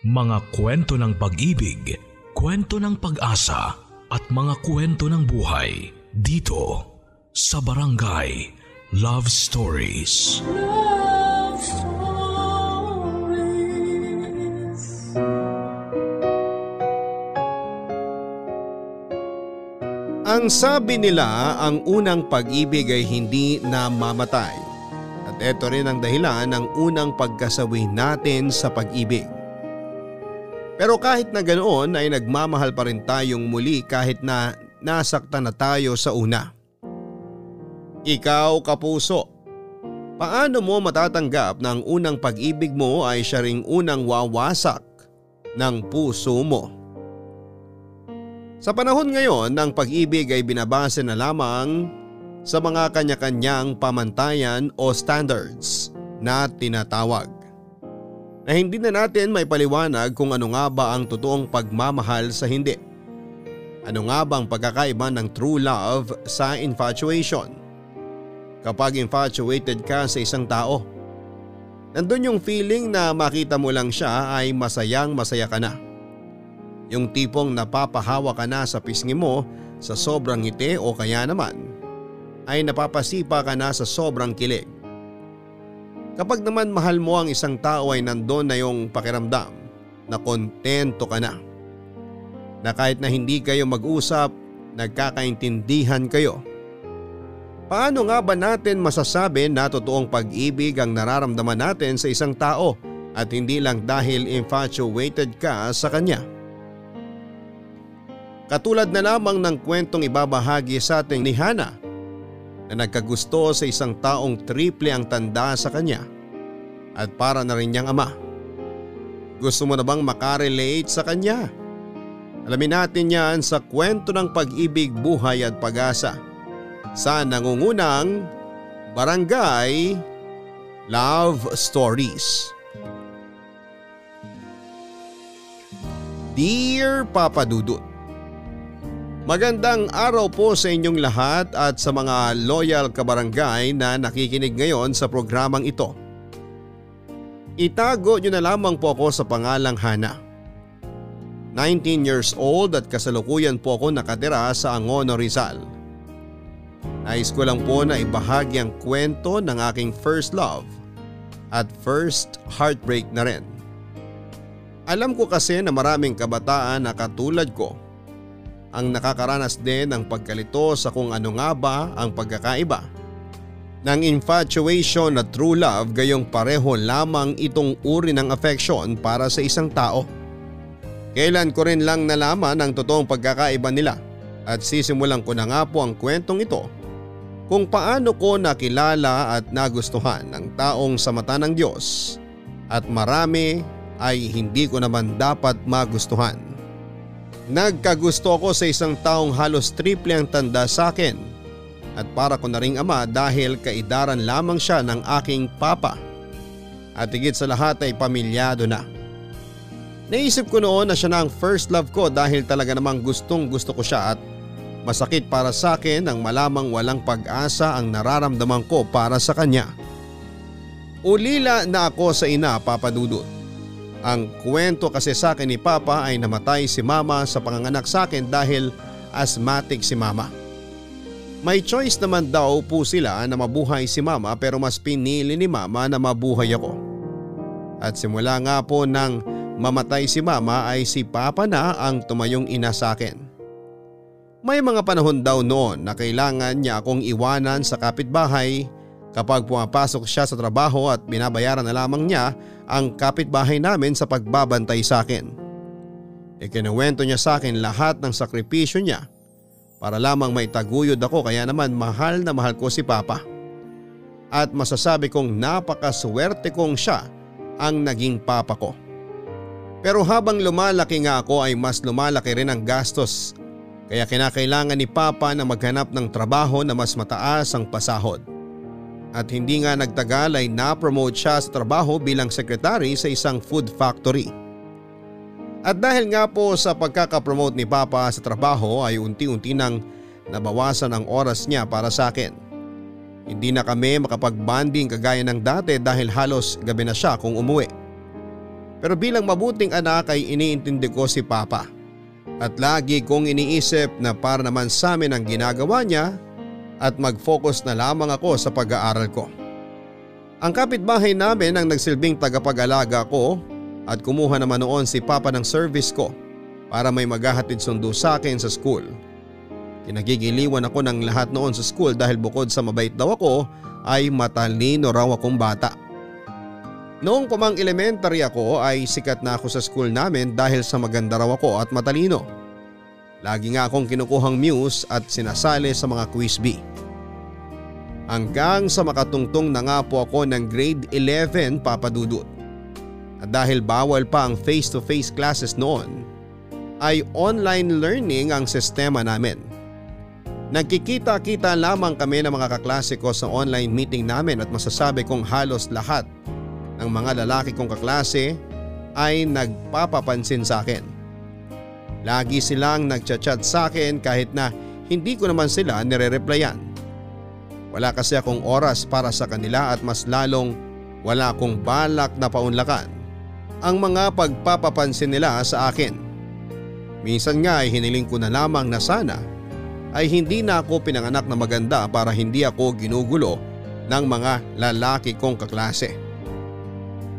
Mga kwento ng pag-ibig, kwento ng pag-asa at mga kwento ng buhay dito sa Barangay Love Stories. Love Stories. Ang sabi nila, ang unang pag-ibig ay hindi namamatay. At ito rin ang dahilan ng unang pagkasawi natin sa pag-ibig. Pero kahit na ganoon ay nagmamahal pa rin tayong muli kahit na nasaktan na tayo sa una. Ikaw kapuso, paano mo matatanggap na ang unang pag-ibig mo ay siya ring unang wawasak ng puso mo? Sa panahon ngayon ng pag-ibig ay binabase na lamang sa mga kanya-kanyang pamantayan o standards na tinatawag. Na hindi na natin may paliwanag kung ano nga ba ang totoong pagmamahal sa hindi. Ano nga bang pagkakaiba ng true love sa infatuation? Kapag infatuated ka sa isang tao, nandun yung feeling na makita mo lang siya ay masayang masaya ka na. Yung tipong napapahawa ka na sa pisngi mo sa sobrang ngiti o kaya naman ay napapasipa ka na sa sobrang kilig. Kapag naman mahal mo ang isang tao ay nandun na yung pakiramdam na kontento ka na. Na kahit na hindi kayo mag-usap, nagkakaintindihan kayo. Paano nga ba natin masasabi na totoong pag-ibig ang nararamdaman natin sa isang tao at hindi lang dahil infatuated ka sa kanya? Katulad na lamang ng kwentong ibabahagi sa ating ni Hana na nagkagusto sa isang taong triple ang tanda sa kanya at para na rin niyang ama. Gusto mo na bang makarelate sa kanya? Alamin natin yan sa kwento ng pag-ibig, buhay at pag-asa sa nangungunang Barangay Love Stories. Dear Papa Dudut, Magandang araw po sa inyong lahat at sa mga loyal kabarangay na nakikinig ngayon sa programang ito. Itago nyo na lamang po ako sa pangalang Hana. 19 years old at kasalukuyan po ako nakatira sa Angono Rizal. Nais ko lang po na ibahagi ang kwento ng aking first love at first heartbreak na rin. Alam ko kasi na maraming kabataan na katulad ko ang nakakaranas din ng pagkalito sa kung ano nga ba ang pagkakaiba. Ng infatuation at true love gayong pareho lamang itong uri ng affection para sa isang tao. Kailan ko rin lang nalaman ang totoong pagkakaiba nila at sisimulan ko na nga po ang kwentong ito kung paano ko nakilala at nagustuhan ng taong sa mata ng Diyos at marami ay hindi ko naman dapat magustuhan. Nagkagusto ako sa isang taong halos triple ang tanda sa akin at para ko na ring ama dahil kaidaran lamang siya ng aking papa. At higit sa lahat ay pamilyado na. Naisip ko noon na siya na ang first love ko dahil talaga namang gustong gusto ko siya at masakit para sa akin ang malamang walang pag-asa ang nararamdaman ko para sa kanya. Ulila na ako sa ina papadudot. Ang kwento kasi sa akin ni Papa ay namatay si Mama sa panganganak sa akin dahil asthmatic si Mama. May choice naman daw po sila na mabuhay si Mama pero mas pinili ni Mama na mabuhay ako. At simula nga po nang mamatay si Mama ay si Papa na ang tumayong ina sa akin. May mga panahon daw noon na kailangan niya akong iwanan sa kapitbahay kapag pumapasok siya sa trabaho at binabayaran na lamang niya ang kapitbahay namin sa pagbabantay sa akin. Ikinuwento niya sa akin lahat ng sakripisyo niya para lamang maitaguyod ako kaya naman mahal na mahal ko si Papa. At masasabi kong napakaswerte kong siya ang naging papa ko. Pero habang lumalaki nga ako ay mas lumalaki rin ang gastos kaya kinakailangan ni Papa na maghanap ng trabaho na mas mataas ang pasahod at hindi nga nagtagal ay na-promote siya sa trabaho bilang sekretary sa isang food factory. At dahil nga po sa pagkakapromote ni Papa sa trabaho ay unti-unti nang nabawasan ang oras niya para sa akin. Hindi na kami makapag-bonding kagaya ng dati dahil halos gabi na siya kung umuwi. Pero bilang mabuting anak ay iniintindi ko si Papa. At lagi kong iniisip na para naman sa amin ang ginagawa niya at mag-focus na lamang ako sa pag-aaral ko. Ang kapitbahay namin ang nagsilbing tagapag-alaga ko at kumuha naman noon si Papa ng service ko para may maghahatid sundo sa akin sa school. Kinagigiliwan ako ng lahat noon sa school dahil bukod sa mabait daw ako ay matalino raw akong bata. Noong pamang elementary ako ay sikat na ako sa school namin dahil sa maganda raw ako at matalino. Lagi nga akong kinukuhang muse at sinasali sa mga quiz bee. Hanggang sa makatungtong na nga po ako ng grade 11 papadudot. At dahil bawal pa ang face-to-face classes noon, ay online learning ang sistema namin. Nagkikita-kita lamang kami ng mga kaklase ko sa online meeting namin at masasabi kong halos lahat ng mga lalaki kong kaklase ay nagpapapansin sa akin. Lagi silang nagchat-chat sa akin kahit na hindi ko naman sila nire-replyan. Wala kasi akong oras para sa kanila at mas lalong wala akong balak na paunlakan ang mga pagpapapansin nila sa akin. Minsan nga ay hiniling ko na lamang na sana ay hindi na ako pinanganak na maganda para hindi ako ginugulo ng mga lalaki kong kaklase.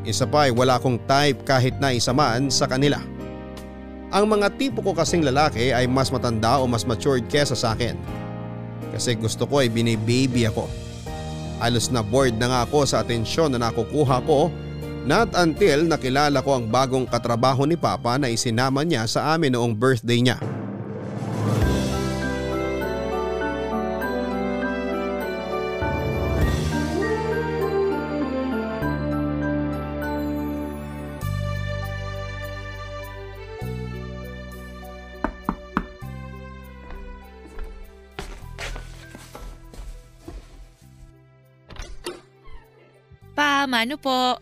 Isa pa ay wala akong type kahit na isa man sa kanila. Ang mga tipo ko kasing lalaki ay mas matanda o mas matured kesa sa akin. Kasi gusto ko ay binibaby ako. Halos na bored na nga ako sa atensyon na nakukuha ko not until nakilala ko ang bagong katrabaho ni Papa na isinama niya sa amin noong birthday niya. Pa, mano po?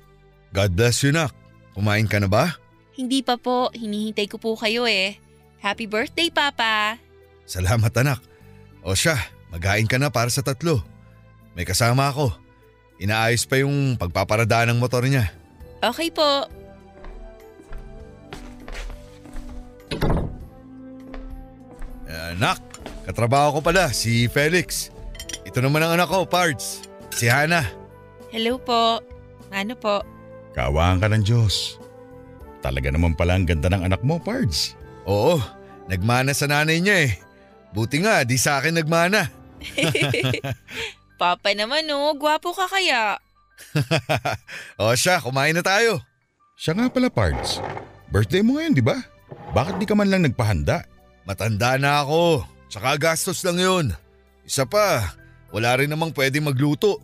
God bless you, nak. Kumain ka na ba? Hindi pa po, hinihintay ko po kayo eh. Happy birthday, Papa! Salamat, anak. O siya, maghain ka na para sa tatlo. May kasama ako. Inaayos pa yung pagpaparadaan ng motor niya. Okay po. Eh, anak, katrabaho ko pala, si Felix. Ito naman ang anak ko, Pards. Si Hana. Hello po. Ano po? Kaawaan ka ng Diyos. Talaga naman pala ang ganda ng anak mo, Pards. Oo, nagmana sa nanay niya eh. Buti nga, di sa akin nagmana. Papa naman oh, gwapo ka kaya. o siya, kumain na tayo. Siya nga pala, Pards. Birthday mo ngayon, di ba? Bakit di ka man lang nagpahanda? Matanda na ako. Tsaka gastos lang yun. Isa pa, wala rin namang pwede magluto.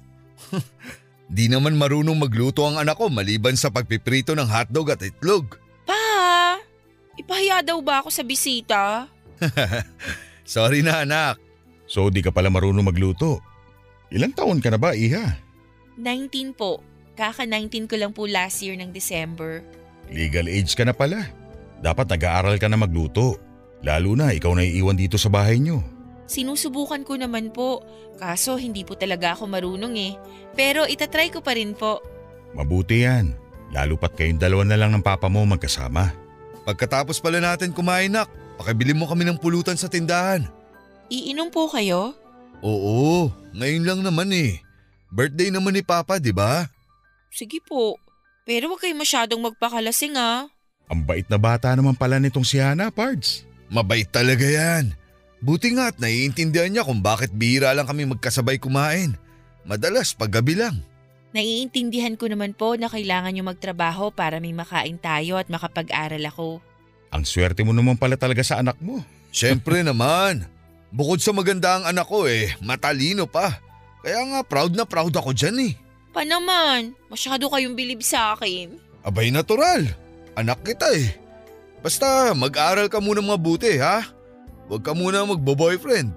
Di naman marunong magluto ang anak ko maliban sa pagpiprito ng hotdog at itlog. Pa, ipahiya daw ba ako sa bisita? Sorry na anak. So di ka pala marunong magluto. Ilang taon ka na ba, Iha? 19 po. Kaka-19 ko lang po last year ng December. Legal age ka na pala. Dapat nag-aaral ka na magluto. Lalo na ikaw na iiwan dito sa bahay niyo. Sinusubukan ko naman po, kaso hindi po talaga ako marunong eh. Pero itatry ko pa rin po. Mabuti yan. Lalo pat kayong dalawa na lang ng papa mo magkasama. Pagkatapos pala natin kumain nak, pakibili mo kami ng pulutan sa tindahan. Iinom po kayo? Oo, ngayon lang naman eh. Birthday naman ni Papa, di ba? Sige po. Pero huwag kayo masyadong magpakalasing ah. Ang bait na bata naman pala nitong si Hana, Pards. Mabait talaga yan. Buti nga at naiintindihan niya kung bakit bihira lang kami magkasabay kumain. Madalas paggabi lang. Naiintindihan ko naman po na kailangan nyo magtrabaho para may makain tayo at makapag-aral ako. Ang swerte mo naman pala talaga sa anak mo. Siyempre naman. Bukod sa maganda ang anak ko eh, matalino pa. Kaya nga proud na proud ako dyan eh. Pa naman, masyado kayong bilib sa akin. Abay natural. Anak kita eh. Basta mag-aral ka muna mabuti ha. Huwag ka muna magbo-boyfriend.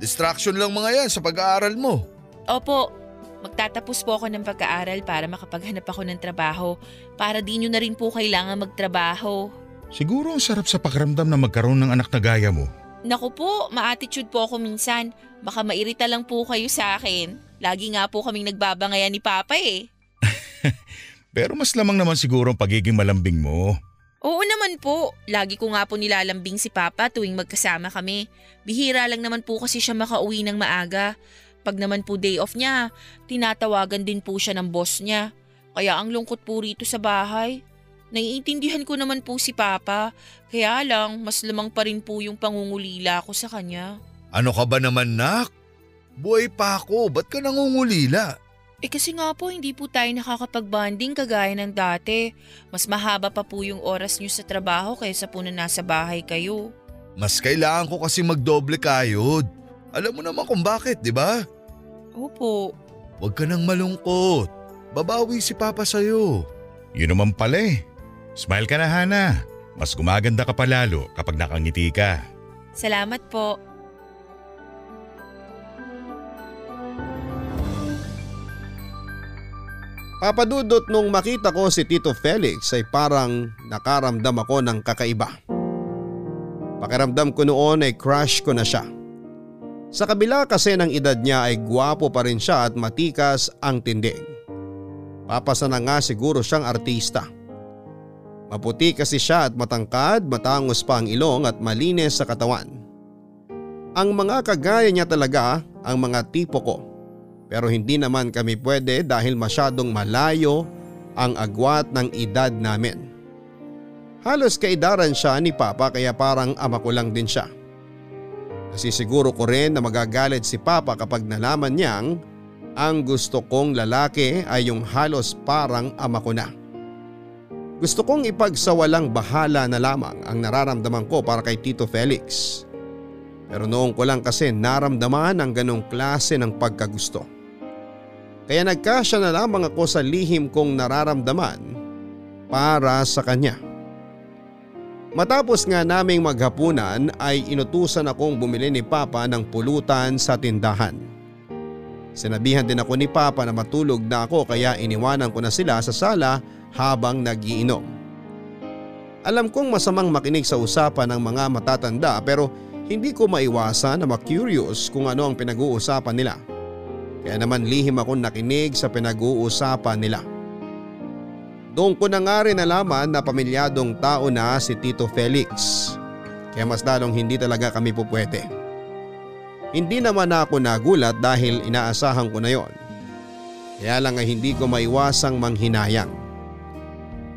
Distraction lang mga yan sa pag-aaral mo. Opo, magtatapos po ako ng pag-aaral para makapaghanap ako ng trabaho para di nyo na rin po kailangan magtrabaho. Siguro ang sarap sa pakiramdam na magkaroon ng anak na gaya mo. Naku po, ma-attitude po ako minsan. Baka mairita lang po kayo sa akin. Lagi nga po kaming nagbabangayan ni Papa eh. Pero mas lamang naman siguro ang pagiging malambing mo. Oo naman po. Lagi ko nga po nilalambing si Papa tuwing magkasama kami. Bihira lang naman po kasi siya makauwi ng maaga. Pag naman po day off niya, tinatawagan din po siya ng boss niya. Kaya ang lungkot po rito sa bahay. Naiintindihan ko naman po si Papa. Kaya lang, mas lamang pa rin po yung pangungulila ko sa kanya. Ano ka ba naman nak? Buhay pa ako, ba't ka nangungulila? Eh kasi nga po hindi po tayo nakakapag-bonding kagaya ng dati. Mas mahaba pa po yung oras niyo sa trabaho kaysa po na nasa bahay kayo. Mas kailangan ko kasi magdoble kayod. Alam mo naman kung bakit, di ba? Opo. Huwag ka nang malungkot. Babawi si Papa sa'yo. Yun naman pala eh. Smile ka na Hana. Mas gumaganda ka pa lalo kapag nakangiti ka. Salamat po. Papadudot nung makita ko si Tito Felix ay parang nakaramdam ako ng kakaiba. Pakiramdam ko noon ay crush ko na siya. Sa kabila kasi ng edad niya ay gwapo pa rin siya at matikas ang tindig. Papasa na nga siguro siyang artista. Maputi kasi siya at matangkad, matangos pa ang ilong at malinis sa katawan. Ang mga kagaya niya talaga ang mga tipo ko. Pero hindi naman kami pwede dahil masyadong malayo ang agwat ng edad namin. Halos kaidaran siya ni Papa kaya parang ama ko lang din siya. Nasisiguro ko rin na magagalit si Papa kapag nalaman niyang ang gusto kong lalaki ay yung halos parang ama ko na. Gusto kong ipagsawalang bahala na lamang ang nararamdaman ko para kay Tito Felix. Pero noong ko lang kasi naramdaman ang ganong klase ng pagkagusto. Kaya nagkasya na lamang ako sa lihim kong nararamdaman para sa kanya. Matapos nga naming maghapunan ay inutusan akong bumili ni Papa ng pulutan sa tindahan. Sinabihan din ako ni Papa na matulog na ako kaya iniwanan ko na sila sa sala habang nagiinom. Alam kong masamang makinig sa usapan ng mga matatanda pero hindi ko maiwasan na ma-curious kung ano ang pinag-uusapan nila. Kaya naman lihim akong nakinig sa pinag-uusapan nila. Doon ko na nga rin nalaman na pamilyadong tao na si Tito Felix. Kaya mas lalong hindi talaga kami pupwede. Hindi naman ako nagulat dahil inaasahan ko na yon. Kaya lang ay hindi ko maiwasang manghinayang.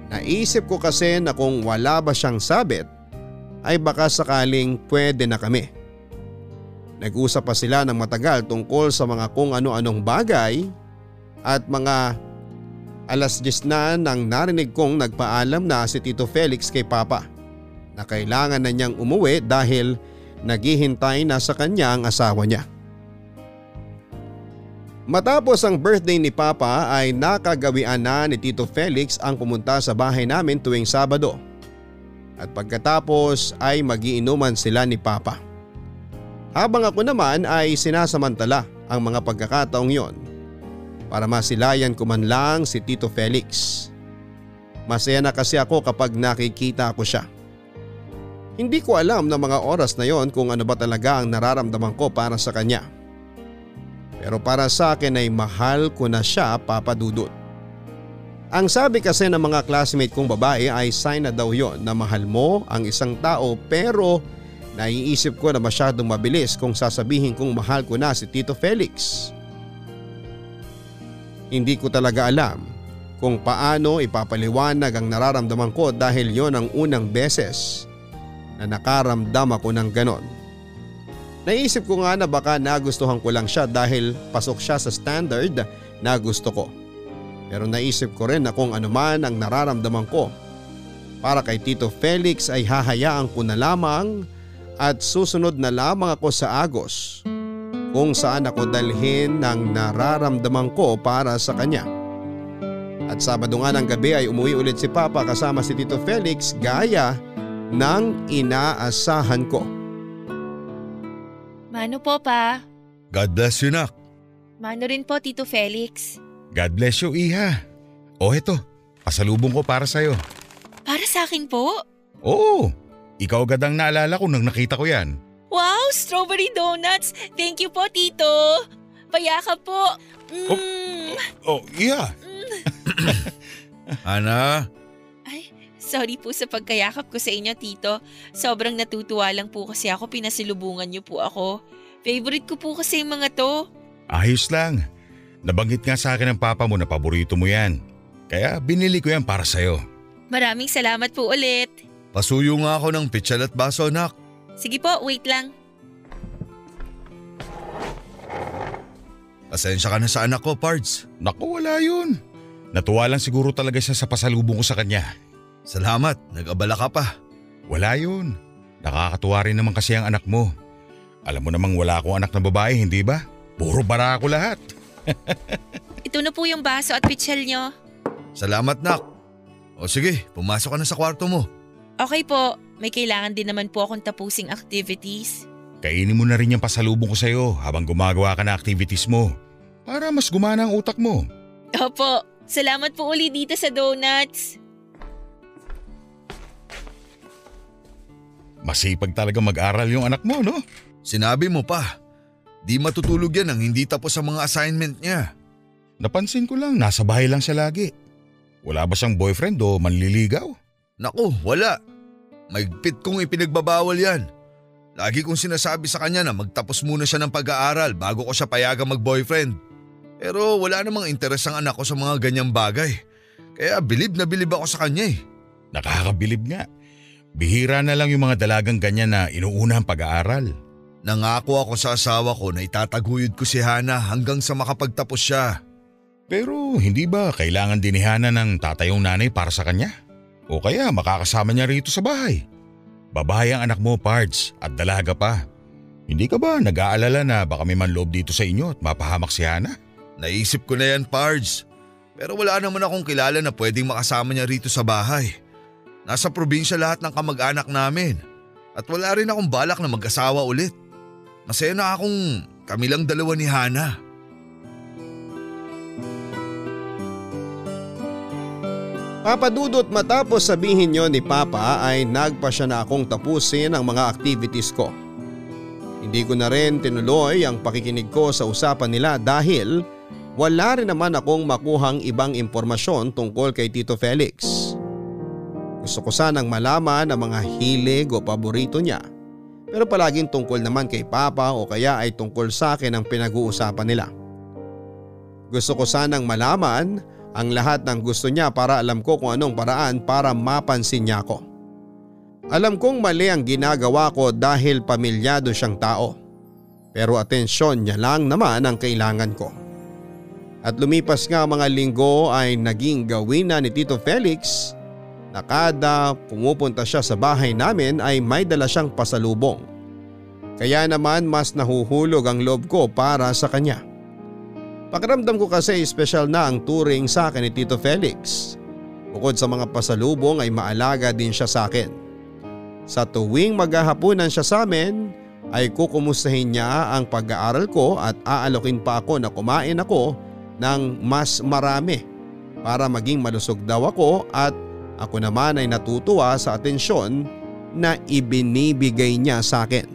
Naisip ko kasi na kung wala ba siyang sabit ay baka sakaling pwede na kami. Nag-usap pa sila ng matagal tungkol sa mga kung ano-anong bagay at mga alas 10 na nang narinig kong nagpaalam na si Tito Felix kay Papa na kailangan na niyang umuwi dahil naghihintay na sa kanya ang asawa niya. Matapos ang birthday ni Papa ay nakagawian na ni Tito Felix ang pumunta sa bahay namin tuwing Sabado. At pagkatapos ay magiinuman sila ni Papa. Habang ako naman ay sinasamantala ang mga pagkakataong yon para masilayan ko man lang si Tito Felix. Masaya na kasi ako kapag nakikita ko siya. Hindi ko alam na mga oras na yon kung ano ba talaga ang nararamdaman ko para sa kanya. Pero para sa akin ay mahal ko na siya papadudot. Ang sabi kasi ng mga classmate kong babae ay sign na daw yon na mahal mo ang isang tao pero naiisip ko na masyadong mabilis kung sasabihin kong mahal ko na si Tito Felix. Hindi ko talaga alam kung paano ipapaliwanag ang nararamdaman ko dahil yon ang unang beses na nakaramdam ako ng ganon. Naisip ko nga na baka nagustuhan ko lang siya dahil pasok siya sa standard na gusto ko. Pero naisip ko rin na kung anuman ang nararamdaman ko para kay Tito Felix ay hahayaan ko na lamang at susunod na lamang ako sa Agos kung saan ako dalhin ng nararamdaman ko para sa kanya. At Sabado nga ng gabi ay umuwi ulit si Papa kasama si Tito Felix gaya ng inaasahan ko. Mano po pa? God bless you, nak. Mano rin po, Tito Felix. God bless you, Iha. O eto, pasalubong ko para sa'yo. Para sa akin po? Oo, ikaw agad ang naalala ko nang nakita ko yan. Wow, strawberry donuts! Thank you po, Tito! Payaka po! Mm. Oh, Iha. Hana, Ay, sorry po sa pagkayakap ko sa inyo, Tito. Sobrang natutuwa lang po kasi ako pinasilubungan niyo po ako. Favorite ko po kasi yung mga to. Ayos lang. Nabanggit nga sa akin ng papa mo na paborito mo yan. Kaya binili ko yan para sa'yo. Maraming salamat po ulit. Pasuyo nga ako ng pitchal at baso anak. Sige po, wait lang. Pasensya ka na sa anak ko, Pards. Naku, wala yun. Natuwa lang siguro talaga siya sa pasalubong ko sa kanya. Salamat, nag-abala ka pa. Wala yun. Nakakatuwa rin naman kasi ang anak mo. Alam mo namang wala akong anak na babae, hindi ba? Puro bara ako lahat. Ito na po yung baso at pitchel nyo. Salamat, nak. O sige, pumasok ka na sa kwarto mo. Okay po, may kailangan din naman po akong tapusing activities. Kainin mo na rin yung pasalubong ko sa'yo habang gumagawa ka ng activities mo. Para mas gumana ang utak mo. Opo, salamat po uli dito sa donuts. Masipag talaga mag-aral yung anak mo, no? Sinabi mo pa, di matutulog yan ang hindi tapos ang mga assignment niya. Napansin ko lang, nasa bahay lang siya lagi. Wala ba siyang boyfriend o manliligaw? Naku, wala. Maigpit kong ipinagbabawal yan. Lagi kong sinasabi sa kanya na magtapos muna siya ng pag-aaral bago ko siya payagang mag-boyfriend. Pero wala namang interes ang anak ko sa mga ganyang bagay. Kaya bilib na bilib ako sa kanya eh. Nakakabilib nga. Bihira na lang yung mga dalagang ganyan na inuuna ang pag-aaral. Nangako ako sa asawa ko na itataguyod ko si Hana hanggang sa makapagtapos siya. Pero hindi ba kailangan din ni Hana ng tatayong nanay para sa kanya? O kaya makakasama niya rito sa bahay? Babae ang anak mo, Pards, at dalaga pa. Hindi ka ba nag-aalala na baka may manloob dito sa inyo at mapahamak si Hana? Naisip ko na yan, Pards. Pero wala naman akong kilala na pwedeng makasama niya rito sa bahay. Nasa probinsya lahat ng kamag-anak namin. At wala rin akong balak na mag-asawa ulit. Masaya na akong kami lang dalawa ni Hana. Papadudot matapos sabihin yon ni Papa ay nagpa siya na akong tapusin ang mga activities ko. Hindi ko na rin tinuloy ang pakikinig ko sa usapan nila dahil wala rin naman akong makuhang ibang impormasyon tungkol kay Tito Felix. Gusto ko sanang malaman ang mga hilig o paborito niya pero palaging tungkol naman kay Papa o kaya ay tungkol sa akin ang pinag-uusapan nila. Gusto ko sanang malaman ang lahat ng gusto niya para alam ko kung anong paraan para mapansin niya ako. Alam kong mali ang ginagawa ko dahil pamilyado siyang tao. Pero atensyon niya lang naman ang kailangan ko. At lumipas nga mga linggo ay naging gawin na ni Tito Felix na kada pumupunta siya sa bahay namin ay may dala siyang pasalubong. Kaya naman mas nahuhulog ang loob ko para sa kanya. Pakiramdam ko kasi espesyal na ang turing sa akin ni Tito Felix. Bukod sa mga pasalubong ay maalaga din siya sa akin. Sa tuwing maghahapunan siya sa amin ay kukumustahin niya ang pag-aaral ko at aalokin pa ako na kumain ako ng mas marami para maging malusog daw ako at ako naman ay natutuwa sa atensyon na ibinibigay niya sa akin.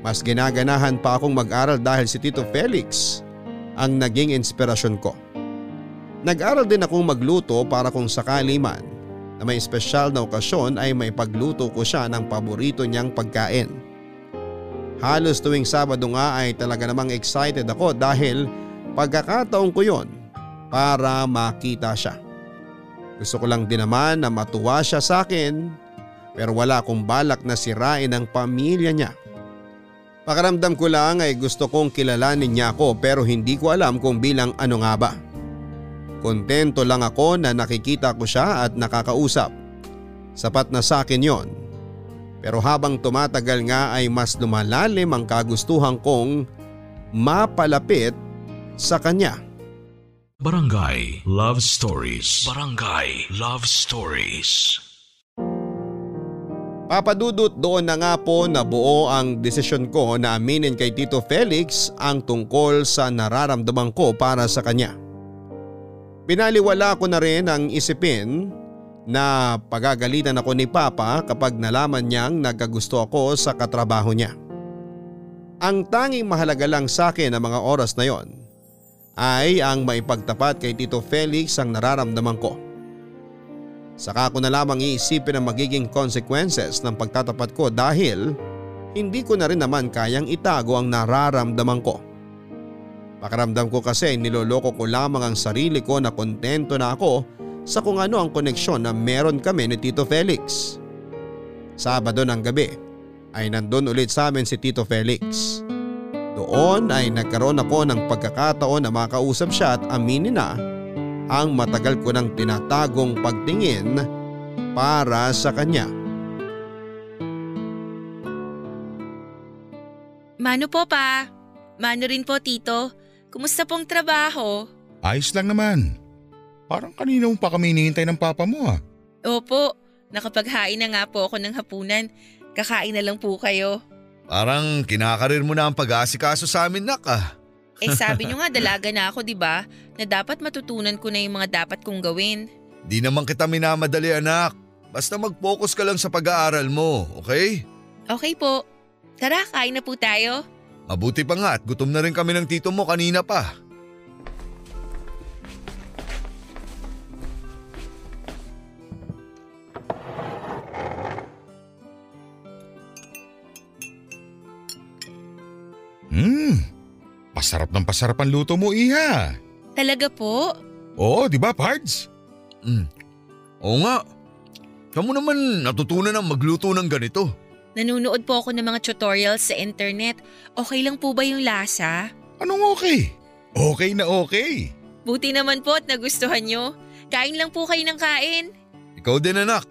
Mas ginaganahan pa akong mag-aral dahil si Tito Felix ang naging inspirasyon ko. Nag-aral din akong magluto para kung sakali man na may espesyal na okasyon ay may pagluto ko siya ng paborito niyang pagkain. Halos tuwing Sabado nga ay talaga namang excited ako dahil pagkakataon ko yon para makita siya. Gusto ko lang din naman na matuwa siya sa akin pero wala akong balak na sirain ang pamilya niya. Pakaramdam ko lang ay gusto kong kilalanin niya ako pero hindi ko alam kung bilang ano nga ba. Kontento lang ako na nakikita ko siya at nakakausap. Sapat na sa akin yon. Pero habang tumatagal nga ay mas lumalalim ang kagustuhan kong mapalapit sa kanya. Barangay Love Stories. Barangay Love Stories. Papadudot doon na nga po na buo ang desisyon ko na aminin kay Tito Felix ang tungkol sa nararamdaman ko para sa kanya. Pinaliwala ko na rin ang isipin na pagagalitan ako ni Papa kapag nalaman niyang nagkagusto ako sa katrabaho niya. Ang tanging mahalaga lang sa akin ng mga oras na yon ay ang maipagtapat kay Tito Felix ang nararamdaman ko. Saka ko na lamang iisipin ang magiging consequences ng pagtatapat ko dahil hindi ko na rin naman kayang itago ang nararamdaman ko. Pakiramdam ko kasi niloloko ko lamang ang sarili ko na kontento na ako sa kung ano ang koneksyon na meron kami ni Tito Felix. Sabado ng gabi ay nandun ulit sa amin si Tito Felix. Doon ay nagkaroon ako ng pagkakataon na makausap siya at aminin na ang matagal ko nang tinatagong pagtingin para sa kanya. Mano po pa? Mano rin po tito? Kumusta pong trabaho? Ayos lang naman. Parang kanina mo pa kami hinihintay ng papa mo ah. Opo, nakapaghain na nga po ako ng hapunan. Kakain na lang po kayo. Parang kinakarir mo na ang pag-aasikaso sa amin, nak ah. Eh sabi nyo nga dalaga na ako 'di ba? Na dapat matutunan ko na yung mga dapat kong gawin. Di naman kita minamadali anak. Basta mag-focus ka lang sa pag-aaral mo, okay? Okay po. Tara, kain na po tayo. Mabuti pa nga at gutom na rin kami ng tito mo kanina pa. Hmm, pasarap ng pasarap ang luto mo, Iha. Talaga po? Oo, di ba, Pards? Mm. Oo nga. Kamu naman natutunan ang magluto ng ganito. Nanunood po ako ng mga tutorials sa internet. Okay lang po ba yung lasa? Anong okay? Okay na okay. Buti naman po at nagustuhan nyo. Kain lang po kayo ng kain. Ikaw din anak.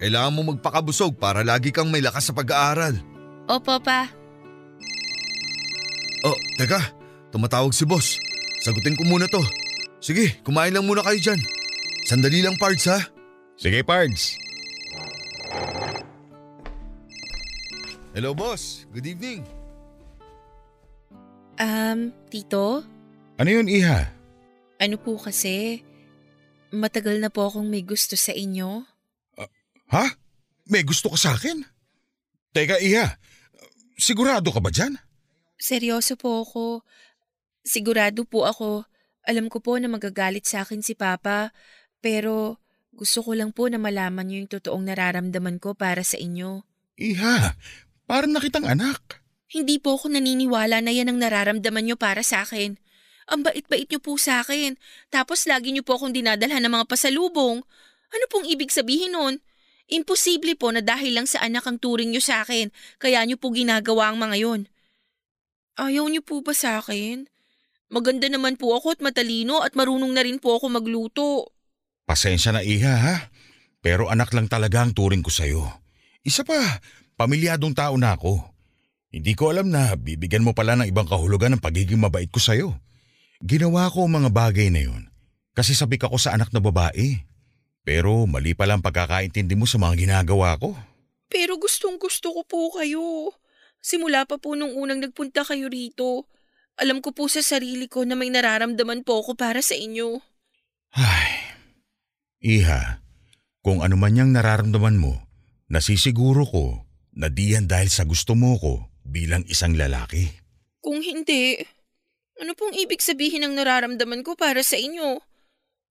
Kailangan mo magpakabusog para lagi kang may lakas sa pag-aaral. Opo pa. Oh, teka. Tumatawag si boss. Sagutin ko muna to. Sige, kumain lang muna kayo dyan. Sandali lang parts ha. Sige, Pards. Hello boss, good evening. Um, tito? Ano yun, Iha? Ano po kasi? Matagal na po akong may gusto sa inyo. Ha? May gusto ka sa akin? Teka, Iha. Sigurado ka ba dyan? Seryoso po ako. Sigurado po ako. Alam ko po na magagalit sa akin si Papa. Pero gusto ko lang po na malaman niyo yung totoong nararamdaman ko para sa inyo. Iha, parang nakitang anak. Hindi po ako naniniwala na yan ang nararamdaman niyo para sa akin. Ang bait-bait niyo po sa akin. Tapos lagi niyo po akong dinadalhan ng mga pasalubong. Ano pong ibig sabihin nun? Imposible po na dahil lang sa anak ang turing niyo sa akin, kaya niyo po ginagawa ang mga yon. Ayaw niyo po ba sa akin? Maganda naman po ako at matalino at marunong na rin po ako magluto. Pasensya na, Iha, ha? Pero anak lang talaga ang turing ko sa'yo. Isa pa, pamilyadong tao na ako. Hindi ko alam na bibigyan mo pala ng ibang kahulugan ng pagiging mabait ko sa'yo. Ginawa ko ang mga bagay na yun kasi sabik ako sa anak na babae. Pero mali pala ang pagkakaintindi mo sa mga ginagawa ko. Pero gustong gusto ko po kayo. Simula pa po nung unang nagpunta kayo rito. Alam ko po sa sarili ko na may nararamdaman po ako para sa inyo. Ay, Iha, kung ano man yung nararamdaman mo, nasisiguro ko na di yan dahil sa gusto mo ko bilang isang lalaki. Kung hindi, ano pong ibig sabihin ng nararamdaman ko para sa inyo?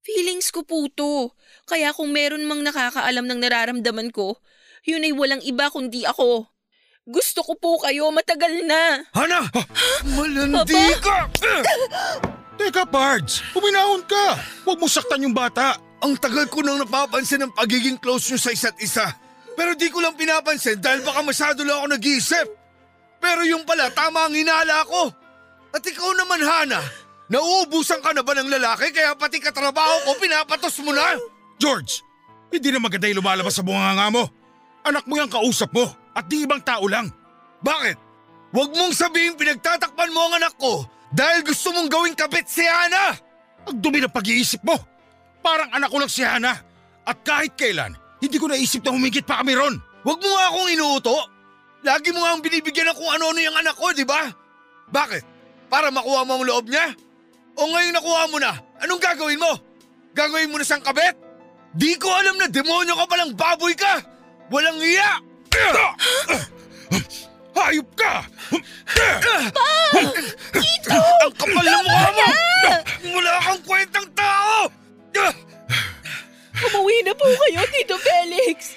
Feelings ko po to. Kaya kung meron mang nakakaalam ng nararamdaman ko, yun ay walang iba kundi ako. Gusto ko po kayo matagal na. Hana! Malandi ka! Teka, Pards! Puminahon ka! Huwag mo saktan yung bata! Ang tagal ko nang napapansin ang pagiging close nyo sa isa't isa. Pero di ko lang pinapansin dahil baka masyado lang ako nag-iisip. Pero yung pala, tama ang hinala ko. At ikaw naman, Hana, nauubusan ka na ba ng lalaki kaya pati katrabaho ko pinapatos mo na? George! Hindi na maganda yung lumalabas sa bunganga mo. Anak mo yung kausap mo at di ibang tao lang. Bakit? Huwag mong sabihin pinagtatakpan mo ang anak ko dahil gusto mong gawing kapit si Hana! Ang dumi ng pag-iisip mo! Parang anak ko lang si Hana. At kahit kailan, hindi ko naisip na humigit pa kami ron. Huwag mo nga akong inuuto. Lagi mo nga ang binibigyan ng kung ano-ano yung anak ko, di ba? Bakit? Para makuha mo ang loob niya? O ngayon nakuha mo na, anong gagawin mo? Gagawin mo na siyang kabet? Di ko alam na demonyo ka palang baboy ka! Walang iya! Hayop ka! Ito! Ang kapal na mukha mo! Wala kang kwentang tao! Umuwi na po kayo, Tito Felix.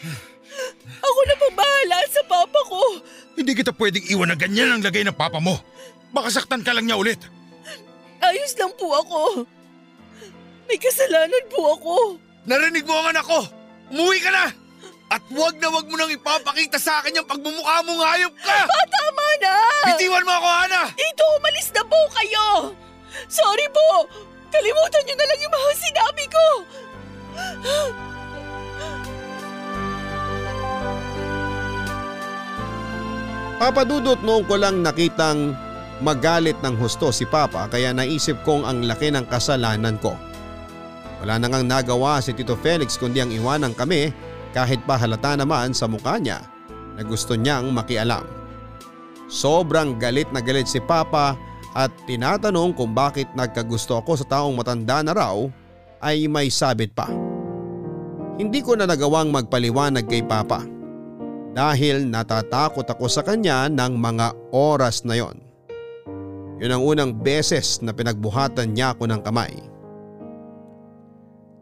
Ako na pong bahala sa papa ko. Hindi kita pwedeng iwan na ganyan ang lagay ng papa mo. Baka saktan ka lang niya ulit. Ayos lang po ako. May kasalanan po ako. Narinig mo ang anak ko! Umuwi ka na! At wag na wag mo nang ipapakita sa akin yung pagmumukha mong hayop ka! Tama na! Bitiwan mo ako, Hana! Dito, umalis na po kayo! Sorry po! Kalimutan niyo na lang yung mga sinabi ko! Papadudot noong ko lang nakitang magalit ng husto si Papa kaya naisip kong ang laki ng kasalanan ko. Wala nang ang nagawa si Tito Felix kundi ang iwanan kami kahit pa halata naman sa mukha niya na gusto niyang makialam. Sobrang galit na galit si Papa at tinatanong kung bakit nagkagusto ako sa taong matanda na raw ay may sabit pa. Hindi ko na nagawang magpaliwanag kay Papa dahil natatakot ako sa kanya ng mga oras na yon. Yun ang unang beses na pinagbuhatan niya ako ng kamay.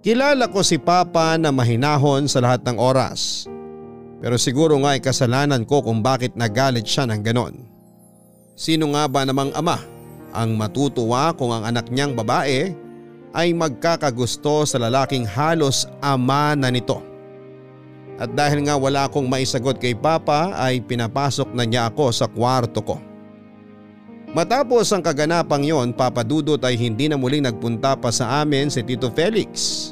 Kilala ko si Papa na mahinahon sa lahat ng oras. Pero siguro nga ay kasalanan ko kung bakit nagalit siya ng ganon. Sino nga ba namang ama ang matutuwa kung ang anak niyang babae ay magkakagusto sa lalaking halos ama na nito. At dahil nga wala akong maisagot kay Papa ay pinapasok na niya ako sa kwarto ko. Matapos ang kaganapang yon papadudot ay hindi na muling nagpunta pa sa amin si Tito Felix.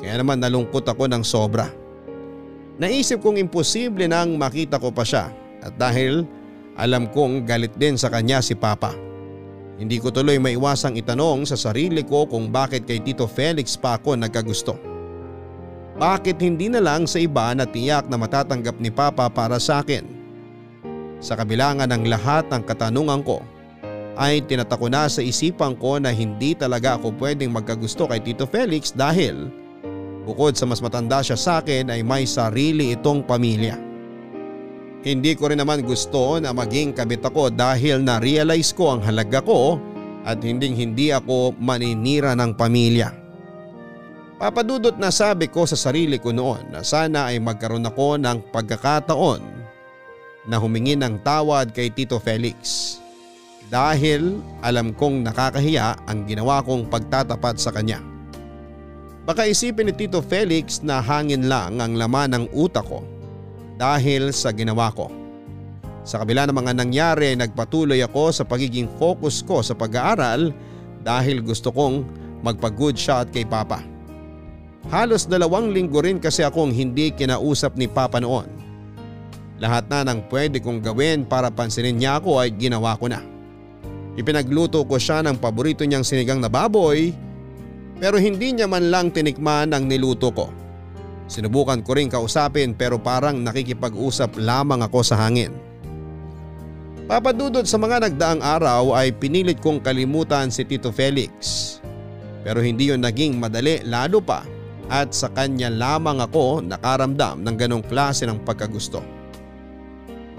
Kaya naman nalungkot ako ng sobra. Naisip kong imposible nang makita ko pa siya at dahil alam kong galit din sa kanya si Papa. Hindi ko tuloy maiwasang itanong sa sarili ko kung bakit kay Tito Felix pa ako nagkagusto. Bakit hindi na lang sa iba na tiyak na matatanggap ni Papa para sa akin? Sa kabilangan ng lahat ng katanungan ko ay tinatako na sa isipan ko na hindi talaga ako pwedeng magkagusto kay Tito Felix dahil bukod sa mas matanda siya sa akin ay may sarili itong pamilya. Hindi ko rin naman gusto na maging kabit ako dahil na-realize ko ang halaga ko at hinding hindi ako maninira ng pamilya. Papadudot na sabi ko sa sarili ko noon na sana ay magkaroon ako ng pagkakataon na humingi ng tawad kay Tito Felix. Dahil alam kong nakakahiya ang ginawa kong pagtatapat sa kanya. Baka isipin ni Tito Felix na hangin lang ang laman ng utak ko dahil sa ginawa ko. Sa kabila ng mga nangyari nagpatuloy ako sa pagiging focus ko sa pag-aaral dahil gusto kong magpa-good shot kay Papa. Halos dalawang linggo rin kasi akong hindi kinausap ni Papa noon. Lahat na ng pwede kong gawin para pansinin niya ako ay ginawa ko na. Ipinagluto ko siya ng paborito niyang sinigang na baboy pero hindi niya man lang tinikman ang niluto ko. Sinubukan ko rin kausapin pero parang nakikipag-usap lamang ako sa hangin. Papadudod sa mga nagdaang araw ay pinilit kong kalimutan si Tito Felix. Pero hindi yon naging madali lalo pa at sa kanya lamang ako nakaramdam ng ganong klase ng pagkagusto.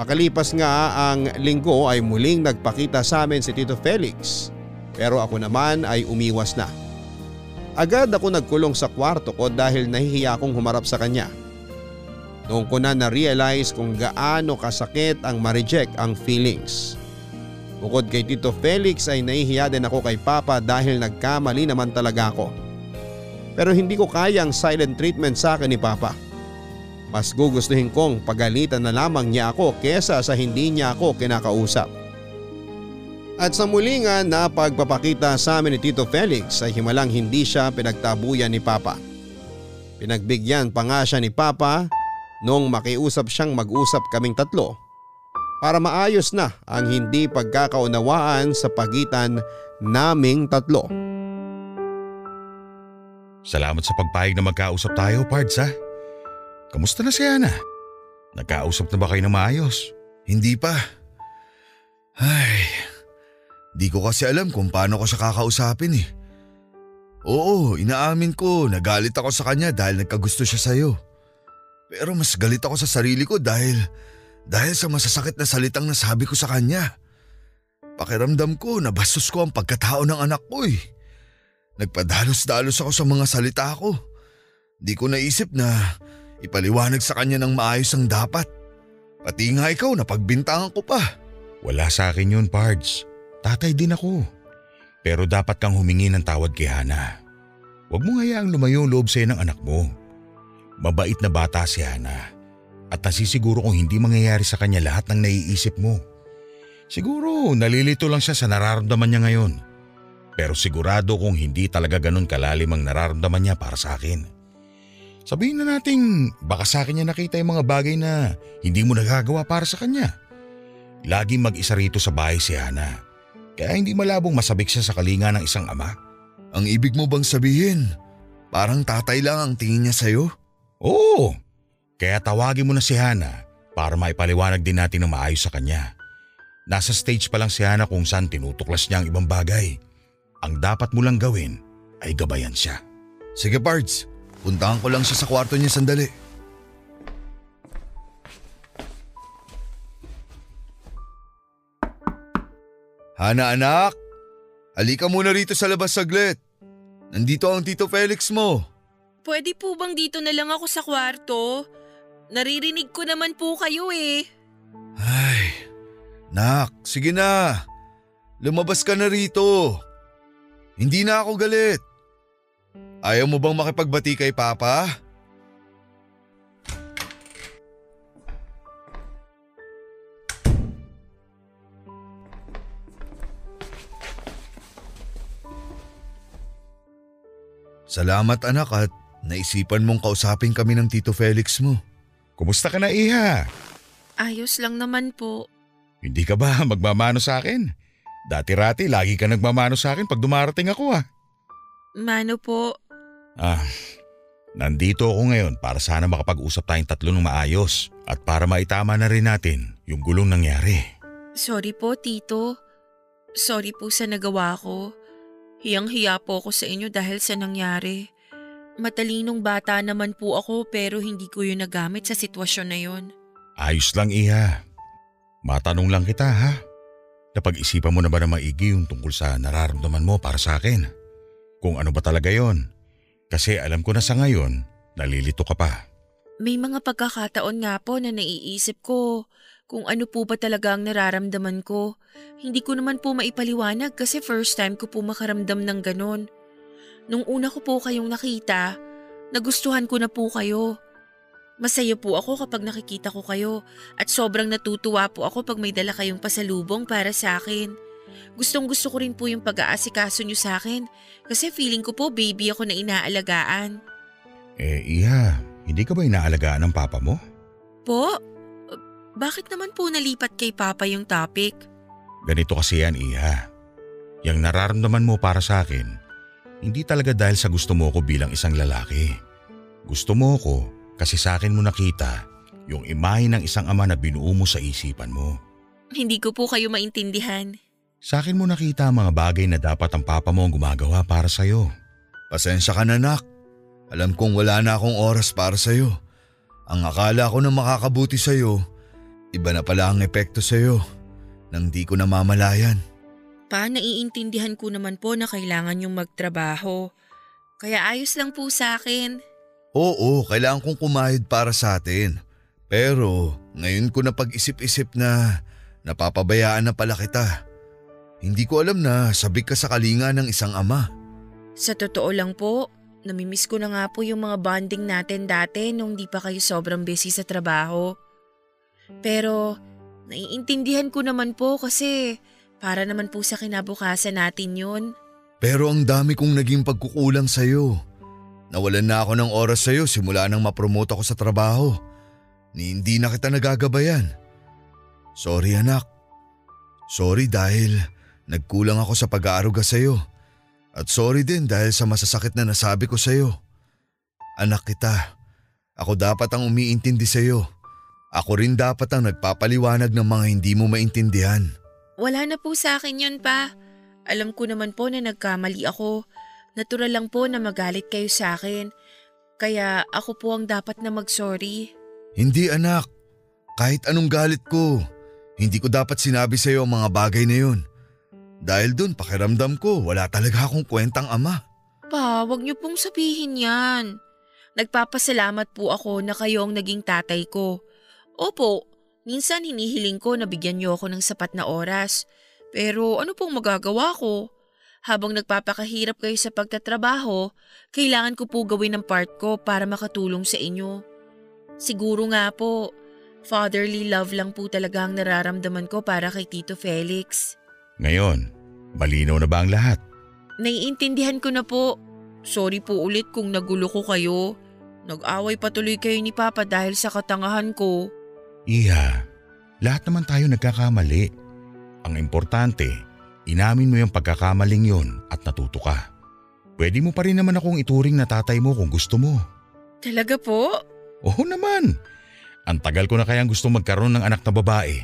Makalipas nga ang linggo ay muling nagpakita sa amin si Tito Felix pero ako naman ay umiwas na. Agad ako nagkulong sa kwarto ko dahil nahihiya akong humarap sa kanya. Noong ko na na-realize kung gaano kasakit ang ma-reject ang feelings. Bukod kay Tito Felix ay nahihiya din ako kay Papa dahil nagkamali naman talaga ako. Pero hindi ko kaya ang silent treatment sa akin ni Papa. Mas gugustuhin kong pagalitan na lamang niya ako kesa sa hindi niya ako kinakausap. At sa muli nga na pagpapakita sa amin ni Tito Felix ay himalang hindi siya pinagtabuyan ni Papa. Pinagbigyan pa nga siya ni Papa nung makiusap siyang mag-usap kaming tatlo para maayos na ang hindi pagkakaunawaan sa pagitan naming tatlo. Salamat sa pagpayag na magkausap tayo, Pards ha. Kamusta na si Ana? Nagkausap na ba kayo ng maayos? Hindi pa. Ay, di ko kasi alam kung paano ko siya kakausapin eh. Oo, inaamin ko, nagalit ako sa kanya dahil nagkagusto siya sa'yo. Pero mas galit ako sa sarili ko dahil, dahil sa masasakit na salitang nasabi ko sa kanya. Pakiramdam ko na bastos ko ang pagkatao ng anak ko eh. Nagpadalos-dalos ako sa mga salita ko. Di ko naisip na ipaliwanag sa kanya ng maayos ang dapat. Pati nga ikaw na pagbintangan ko pa. Wala sa akin yun, Pards. Tatay din ako. Pero dapat kang humingi ng tawad kay Hana. Huwag mo hayaang lumayo ang loob sa'yo ng anak mo. Mabait na bata si Hana. At nasisiguro kung hindi mangyayari sa kanya lahat ng naiisip mo. Siguro nalilito lang siya sa nararamdaman niya ngayon. Pero sigurado kung hindi talaga ganun kalalim ang nararamdaman niya para sa akin. Sabihin na nating baka sa akin niya nakita yung mga bagay na hindi mo nagagawa para sa kanya. Laging mag-isa rito sa bahay si Hana. Kaya hindi malabong masabik siya sa kalinga ng isang ama. Ang ibig mo bang sabihin, parang tatay lang ang tingin niya sa'yo? Oo. Kaya tawagin mo na si Hana para maipaliwanag din natin ng maayos sa kanya. Nasa stage pa lang si Hana kung saan tinutuklas niya ang ibang bagay. Ang dapat mo lang gawin ay gabayan siya. Sige Pards, puntahan ko lang siya sa kwarto niya sandali. Hana anak, halika muna rito sa labas saglit. Nandito ang Tito Felix mo. Pwede po bang dito na lang ako sa kwarto? Naririnig ko naman po kayo eh. Ay, nak, sige na. Lumabas ka na rito. Hindi na ako galit. Ayaw mo bang makipagbati kay Papa? Salamat anak at naisipan mong kausapin kami ng Tito Felix mo. Kumusta ka na Iha? Ayos lang naman po. Hindi ka ba magmamano sa akin? Dati-rati lagi ka nagmamano sa akin pag dumarating ako ah. Mano po, Ah, nandito ako ngayon para sana makapag-usap tayong tatlo ng maayos at para maitama na rin natin yung gulong nangyari. sorry po tito. Sorry po sa nagawa ko. Hiyang-hiya po ako sa inyo dahil sa nangyari. Matalinong bata naman po ako pero hindi ko yun nagamit sa sitwasyon na yun. Ayos lang Iha. Matanong lang kita ha. Napag-isipan mo na ba na maigi yung tungkol sa nararamdaman mo para sa akin? Kung ano ba talaga yon? Kasi alam ko na sa ngayon, nalilito ka pa. May mga pagkakataon nga po na naiisip ko kung ano po ba talaga ang nararamdaman ko. Hindi ko naman po maipaliwanag kasi first time ko po makaramdam ng ganon. Nung una ko po kayong nakita, nagustuhan ko na po kayo. Masaya po ako kapag nakikita ko kayo at sobrang natutuwa po ako pag may dala kayong pasalubong para sa akin. Gustong gusto ko rin po yung pag-aasikaso nyo sa akin kasi feeling ko po baby ako na inaalagaan. Eh Iha, hindi ka ba inaalagaan ng papa mo? Po? Bakit naman po nalipat kay Papa yung topic? Ganito kasi yan Iha. Yang nararamdaman mo para sa akin, hindi talaga dahil sa gusto mo ko bilang isang lalaki. Gusto mo ko kasi sa akin mo nakita yung imahe ng isang ama na binuo mo sa isipan mo. Hindi ko po kayo maintindihan. Sa akin mo nakita ang mga bagay na dapat ang papa mo ang gumagawa para sa'yo. Pasensya ka na nak. Alam kong wala na akong oras para sa'yo. Ang akala ko na makakabuti sa'yo, iba na pala ang epekto sa'yo nang di ko namamalayan. Pa, naiintindihan ko naman po na kailangan yung magtrabaho. Kaya ayos lang po sa akin. Oo, kailangan kong kumayod para sa atin. Pero ngayon ko na pag-isip-isip na napapabayaan na pala kita. Hindi ko alam na sabik ka sa kalinga ng isang ama. Sa totoo lang po, namimiss ko na nga po yung mga bonding natin dati nung di pa kayo sobrang busy sa trabaho. Pero naiintindihan ko naman po kasi para naman po sa kinabukasan natin yun. Pero ang dami kong naging pagkukulang sa'yo. Nawalan na ako ng oras sa'yo simula nang mapromote ako sa trabaho. Ni hindi na kita nagagabayan. Sorry anak. Sorry dahil nagkulang ako sa pag-aaruga sa'yo. At sorry din dahil sa masasakit na nasabi ko sa'yo. Anak kita. Ako dapat ang umiintindi sa'yo. Ako rin dapat ang nagpapaliwanag ng mga hindi mo maintindihan. Wala na po sa akin yun pa. Alam ko naman po na nagkamali ako. Natural lang po na magalit kayo sa akin. Kaya ako po ang dapat na mag-sorry. Hindi anak. Kahit anong galit ko, hindi ko dapat sinabi sa iyo ang mga bagay na yun. Dahil dun pakiramdam ko wala talaga akong kwentang ama. Pa, wag niyo pong sabihin yan. Nagpapasalamat po ako na kayo ang naging tatay ko. Opo, minsan hinihiling ko na bigyan niyo ako ng sapat na oras. Pero ano pong magagawa ko? Habang nagpapakahirap kayo sa pagtatrabaho, kailangan ko po gawin ang part ko para makatulong sa inyo. Siguro nga po, fatherly love lang po talaga ang nararamdaman ko para kay Tito Felix. Ngayon, malinaw na ba ang lahat? Naiintindihan ko na po. Sorry po ulit kung nagulo ko kayo. Nag-away patuloy kayo ni Papa dahil sa katangahan ko. Iha, lahat naman tayo nagkakamali. Ang importante, inamin mo yung pagkakamaling yon at natuto ka. Pwede mo pa rin naman akong ituring na tatay mo kung gusto mo. Talaga po? Oo naman. Ang tagal ko na kayang gusto magkaroon ng anak na babae.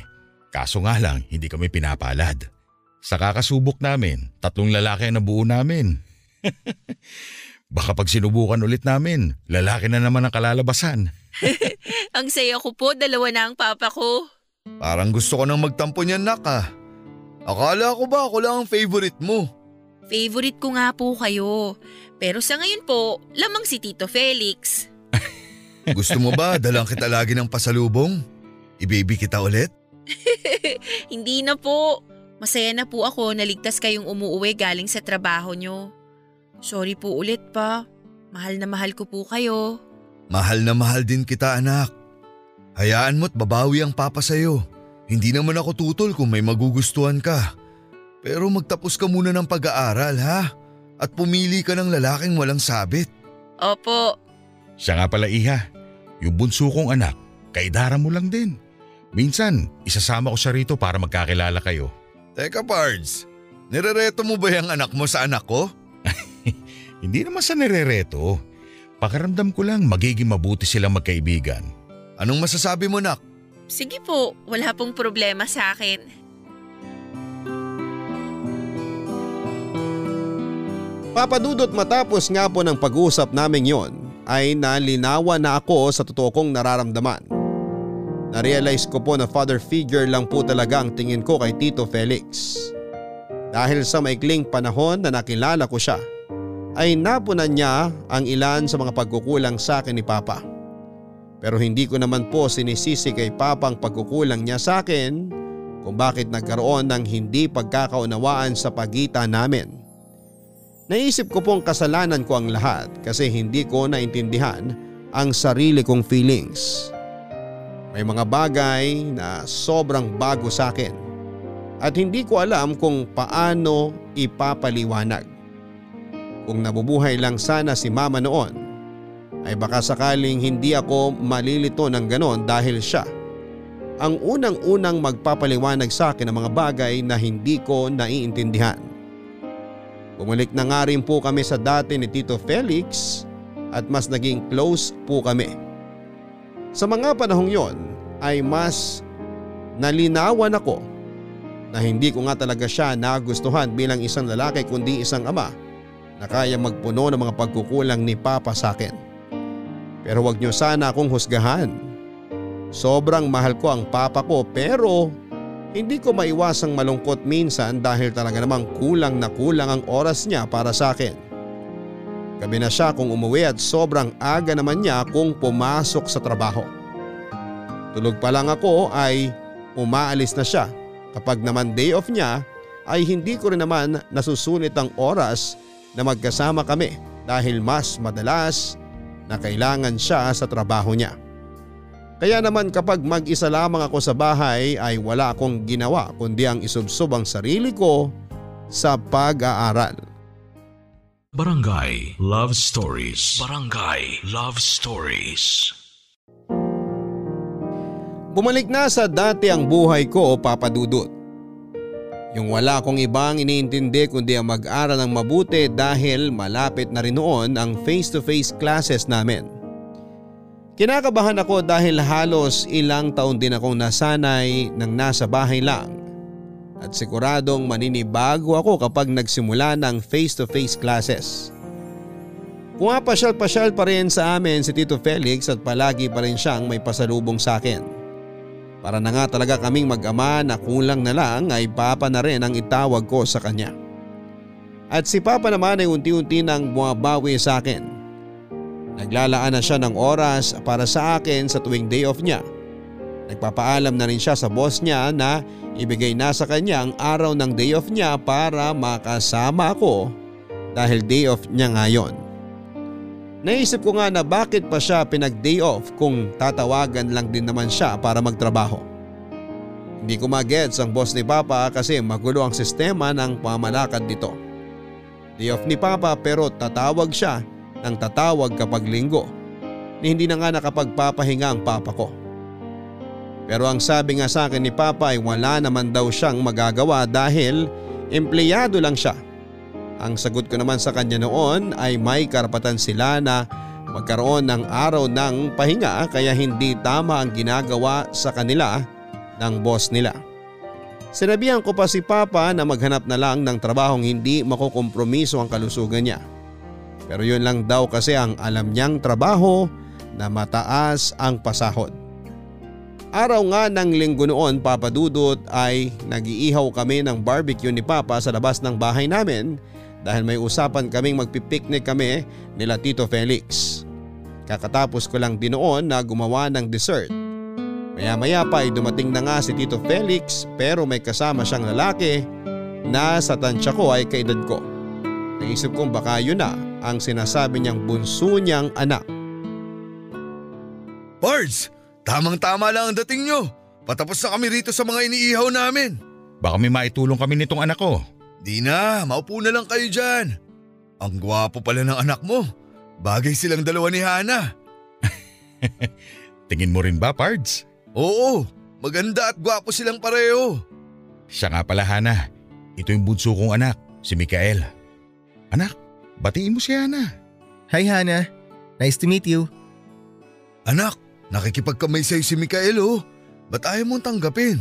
Kaso nga lang, hindi kami pinapalad. Sa kakasubok namin, tatlong lalaki ang nabuo namin. Baka pag sinubukan ulit namin, lalaki na naman ang kalalabasan. Ang saya ko po, dalawa na ang papa ko. Parang gusto ko nang magtampo niyan nak ah. Akala ko ba ako lang ang favorite mo? Favorite ko nga po kayo. Pero sa ngayon po, lamang si Tito Felix. Gusto mo ba dalang kita lagi ng pasalubong? I-baby kita ulit? Hindi na po. Masaya na po ako na ligtas kayong umuwi galing sa trabaho nyo. Sorry po ulit pa. Mahal na mahal ko po kayo. Mahal na mahal din kita anak. Hayaan mo't babawi ang papa sa'yo. Hindi naman ako tutol kung may magugustuhan ka. Pero magtapos ka muna ng pag-aaral ha? At pumili ka ng lalaking walang sabit. Opo, Siya nga pala iha, yung bunso kong anak, kaidara mo lang din. Minsan, isasama ko siya rito para magkakilala kayo. Teka Pards, nirereto mo ba yung anak mo sa anak ko? Hindi naman sa nirereto. Pakaramdam ko lang magiging mabuti silang magkaibigan. Anong masasabi mo nak? sige po. Wala pong problema sa akin. Papadudot matapos nga po ng pag-usap namin yon ay nalinawan na ako sa totoo kong nararamdaman. Narealize ko po na father figure lang po talaga ang tingin ko kay Tito Felix. Dahil sa maikling panahon na nakilala ko siya, ay napunan niya ang ilan sa mga pagkukulang sa akin ni Papa. Pero hindi ko naman po sinisisi kay Papa ang pagkukulang niya sa akin kung bakit nagkaroon ng hindi pagkakaunawaan sa pagitan namin. Naisip ko pong kasalanan ko ang lahat kasi hindi ko naintindihan ang sarili kong feelings. May mga bagay na sobrang bago sa akin at hindi ko alam kung paano ipapaliwanag. Kung nabubuhay lang sana si mama noon ay baka sakaling hindi ako malilito ng ganon dahil siya ang unang-unang magpapaliwanag sa akin ng mga bagay na hindi ko naiintindihan. Bumalik na nga rin po kami sa dati ni Tito Felix at mas naging close po kami. Sa mga panahong yon ay mas nalinawan ako na hindi ko nga talaga siya nagustuhan bilang isang lalaki kundi isang ama na kaya magpuno ng mga pagkukulang ni Papa sa akin. Pero wag niyo sana akong husgahan. Sobrang mahal ko ang Papa ko pero hindi ko maiwasang malungkot minsan dahil talaga namang kulang na kulang ang oras niya para sa akin. Gabi na siya kung umuwi at sobrang aga naman niya kung pumasok sa trabaho. Tulog pa lang ako ay umaalis na siya. Kapag naman day off niya ay hindi ko rin naman nasusunit ang oras na magkasama kami dahil mas madalas na kailangan siya sa trabaho niya. Kaya naman kapag mag-isa lamang ako sa bahay ay wala akong ginawa kundi ang isubsob ang sarili ko sa pag-aaral. Barangay Love Stories. Barangay Love Stories. Bumalik na sa dati ang buhay ko papadudot. Yung wala akong ibang iniintindi kundi ang mag-aral ng mabuti dahil malapit na rin noon ang face-to-face classes namin. Kinakabahan ako dahil halos ilang taon din akong nasanay ng nasa bahay lang at siguradong maninibago ako kapag nagsimula ng face-to-face classes. Pumapasyal-pasyal pa rin sa amin si Tito Felix at palagi pa rin siyang may pasalubong sa akin. Para na nga talaga kaming mag-ama na kulang na lang ay papa na rin ang itawag ko sa kanya. At si papa naman ay unti-unti nang bumabawi sa akin. Naglalaan na siya ng oras para sa akin sa tuwing day off niya. Nagpapaalam na rin siya sa boss niya na ibigay na sa kanya ang araw ng day off niya para makasama ako dahil day off niya ngayon. Naisip ko nga na bakit pa siya pinag-day off kung tatawagan lang din naman siya para magtrabaho. Hindi ko magets ang boss ni Papa kasi magulo ang sistema ng pamalakad nito. Day off ni Papa pero tatawag siya ng tatawag kapag linggo ni hindi na nga nakapagpapahinga ang papa ko. Pero ang sabi nga sa akin ni Papa ay wala naman daw siyang magagawa dahil empleyado lang siya ang sagot ko naman sa kanya noon ay may karapatan sila na magkaroon ng araw ng pahinga kaya hindi tama ang ginagawa sa kanila ng boss nila. Sinabihan ko pa si Papa na maghanap na lang ng trabahong hindi makukompromiso ang kalusugan niya. Pero yun lang daw kasi ang alam niyang trabaho na mataas ang pasahod. Araw nga ng linggo noon papadudot ay nag-iihaw kami ng barbecue ni Papa sa labas ng bahay namin dahil may usapan kaming magpipiknik kami nila Tito Felix. Kakatapos ko lang din noon na gumawa ng dessert. Maya maya pa ay dumating na nga si Tito Felix pero may kasama siyang lalaki na sa tansya ko ay kaedad ko. Naisip kong baka yun na ang sinasabi niyang bunso niyang anak. Pards, tamang tama lang ang dating nyo. Patapos na kami rito sa mga iniihaw namin. Baka may maitulong kami nitong anak ko. Di na, maupo na lang kayo dyan. Ang gwapo pala ng anak mo. Bagay silang dalawa ni Hana. Tingin mo rin ba, Pards? Oo, maganda at gwapo silang pareho. Siya nga pala, Hana. Ito yung bunso kong anak, si Mikael. Anak, batiin mo si Hana. Hi Hana, nice to meet you. Anak, nakikipagkamay sa'yo si Mikael oh. Ba't ayaw mong tanggapin?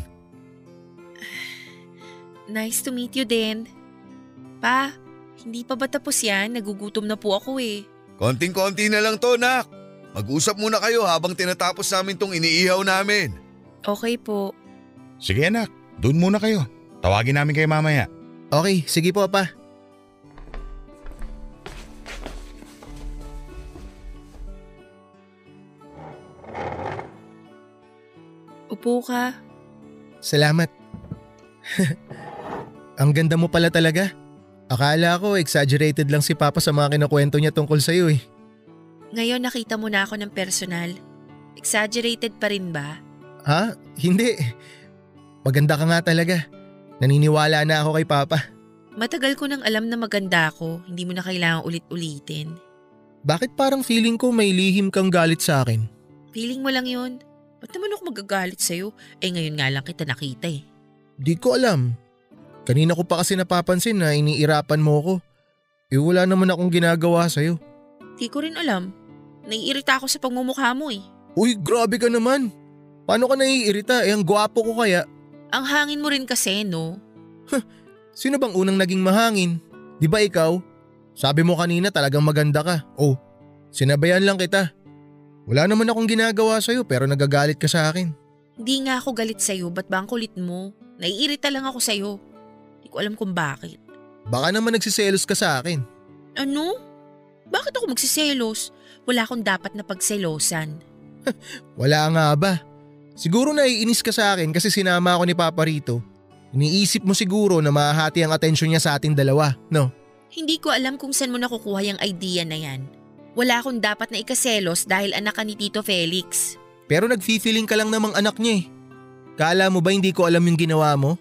Nice to meet you din. Pa, hindi pa ba tapos yan? Nagugutom na po ako eh. Konting-konti na lang to, nak. Mag-usap muna kayo habang tinatapos namin tong iniihaw namin. Okay po. Sige anak, doon muna kayo. Tawagin namin kayo mamaya. Okay, sige po pa. Upo ka. Salamat. Ang ganda mo pala talaga. Akala ko exaggerated lang si Papa sa mga kinukwento niya tungkol sa'yo eh. Ngayon nakita mo na ako ng personal. Exaggerated pa rin ba? Ha? Hindi. Maganda ka nga talaga. Naniniwala na ako kay Papa. Matagal ko nang alam na maganda ako. Hindi mo na kailangang ulit-ulitin. Bakit parang feeling ko may lihim kang galit sa akin? Feeling mo lang yun. Ba't naman ako magagalit sa'yo? Eh ngayon nga lang kita nakita eh. Di ko alam. Kanina ko pa kasi napapansin na iniirapan mo ko. Eh wala naman akong ginagawa sa'yo. Di ko rin alam. Naiirita ako sa pagmumukha mo eh. Uy, grabe ka naman. Paano ka naiirita? Eh ang gwapo ko kaya. Ang hangin mo rin kasi no. Sino bang unang naging mahangin? Di ba ikaw? Sabi mo kanina talagang maganda ka. Oh, sinabayan lang kita. Wala naman akong ginagawa sa'yo pero nagagalit ka sa akin. Hindi nga ako galit sa'yo. Ba't ba ang kulit mo? Naiirita lang ako sa'yo. Hindi ko alam kung bakit. Baka naman nagsiselos ka sa akin. Ano? Bakit ako magsiselos? Wala akong dapat na pagselosan. Wala nga ba? Siguro naiinis ka sa akin kasi sinama ako ni Papa rito. Iniisip mo siguro na mahahati ang atensyon niya sa ating dalawa, no? Hindi ko alam kung saan mo nakukuha yung idea na yan. Wala akong dapat na ikaselos dahil anak ka ni Tito Felix. Pero nagfi-feeling ka lang namang anak niya eh. Kala mo ba hindi ko alam yung ginawa mo?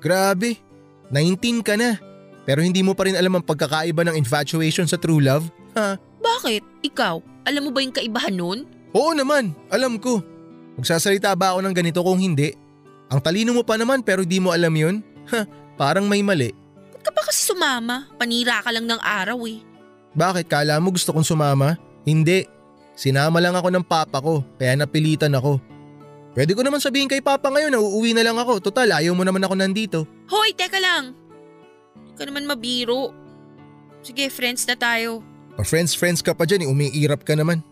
Grabe, 19 ka na. Pero hindi mo pa rin alam ang pagkakaiba ng infatuation sa true love? Ha? Bakit? Ikaw? Alam mo ba yung kaibahan nun? Oo naman, alam ko. Magsasalita ba ako ng ganito kung hindi? Ang talino mo pa naman pero di mo alam yun? Ha, parang may mali. Ba't ka pa kasi sumama? Panira ka lang ng araw eh. Bakit kala mo gusto kong sumama? Hindi. Sinama lang ako ng papa ko kaya napilitan ako. Pwede ko naman sabihin kay papa ngayon na uuwi na lang ako. Total ayaw mo naman ako nandito. Hoy, teka lang! Hindi ka naman mabiro. Sige, friends na tayo. Pa-friends-friends ka pa dyan, eh, umiirap ka naman.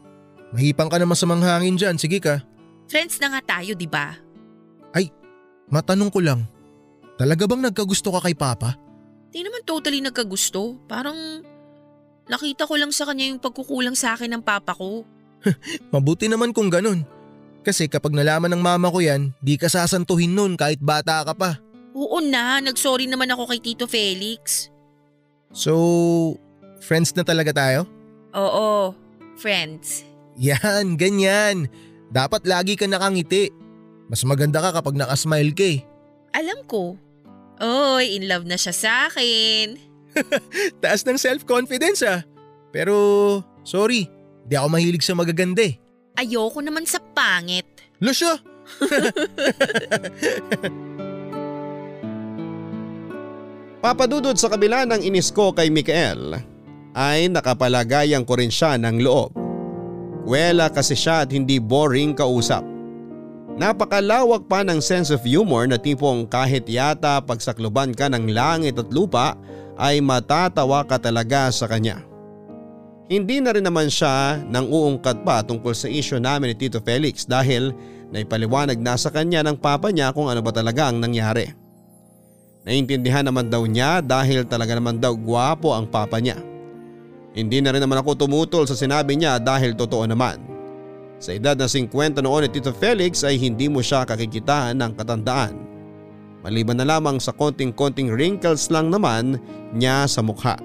Mahipang ka naman sa manghangin dyan, sige ka. Friends na nga tayo, di ba? Matanong ko lang, talaga bang nagkagusto ka kay Papa? Di naman totally nagkagusto. Parang Nakita ko lang sa kanya yung pagkukulang sa akin ng papa ko. Mabuti naman kung ganun. Kasi kapag nalaman ng mama ko yan, di ka sasantuhin nun kahit bata ka pa. Oo na, nagsorry naman ako kay Tito Felix. So, friends na talaga tayo? Oo, friends. Yan, ganyan. Dapat lagi ka nakangiti. Mas maganda ka kapag nakasmile ka eh. Alam ko. Oy, in love na siya sa akin. Taas ng self-confidence ah. Pero, sorry, di ako mahilig sa magaganda eh. Ayoko naman sa pangit. Lusyo! Papadudod sa kabila ng inis ko kay Mikael ay nakapalagayan ko rin siya ng loob. Wela kasi siya at hindi boring kausap. Napakalawak pa ng sense of humor na tipong kahit yata pagsakluban ka ng langit at lupa ay matatawa ka talaga sa kanya. Hindi na rin naman siya nang uungkat pa tungkol sa isyo namin ni Tito Felix dahil naipaliwanag na sa kanya ng papa niya kung ano ba talaga ang nangyari. Naintindihan naman daw niya dahil talaga naman daw gwapo ang papa niya. Hindi na rin naman ako tumutol sa sinabi niya dahil totoo naman. Sa edad na 50 noon ni Tito Felix ay hindi mo siya kakikitaan ng katandaan. Maliban na lamang sa konting-konting wrinkles lang naman niya sa mukha.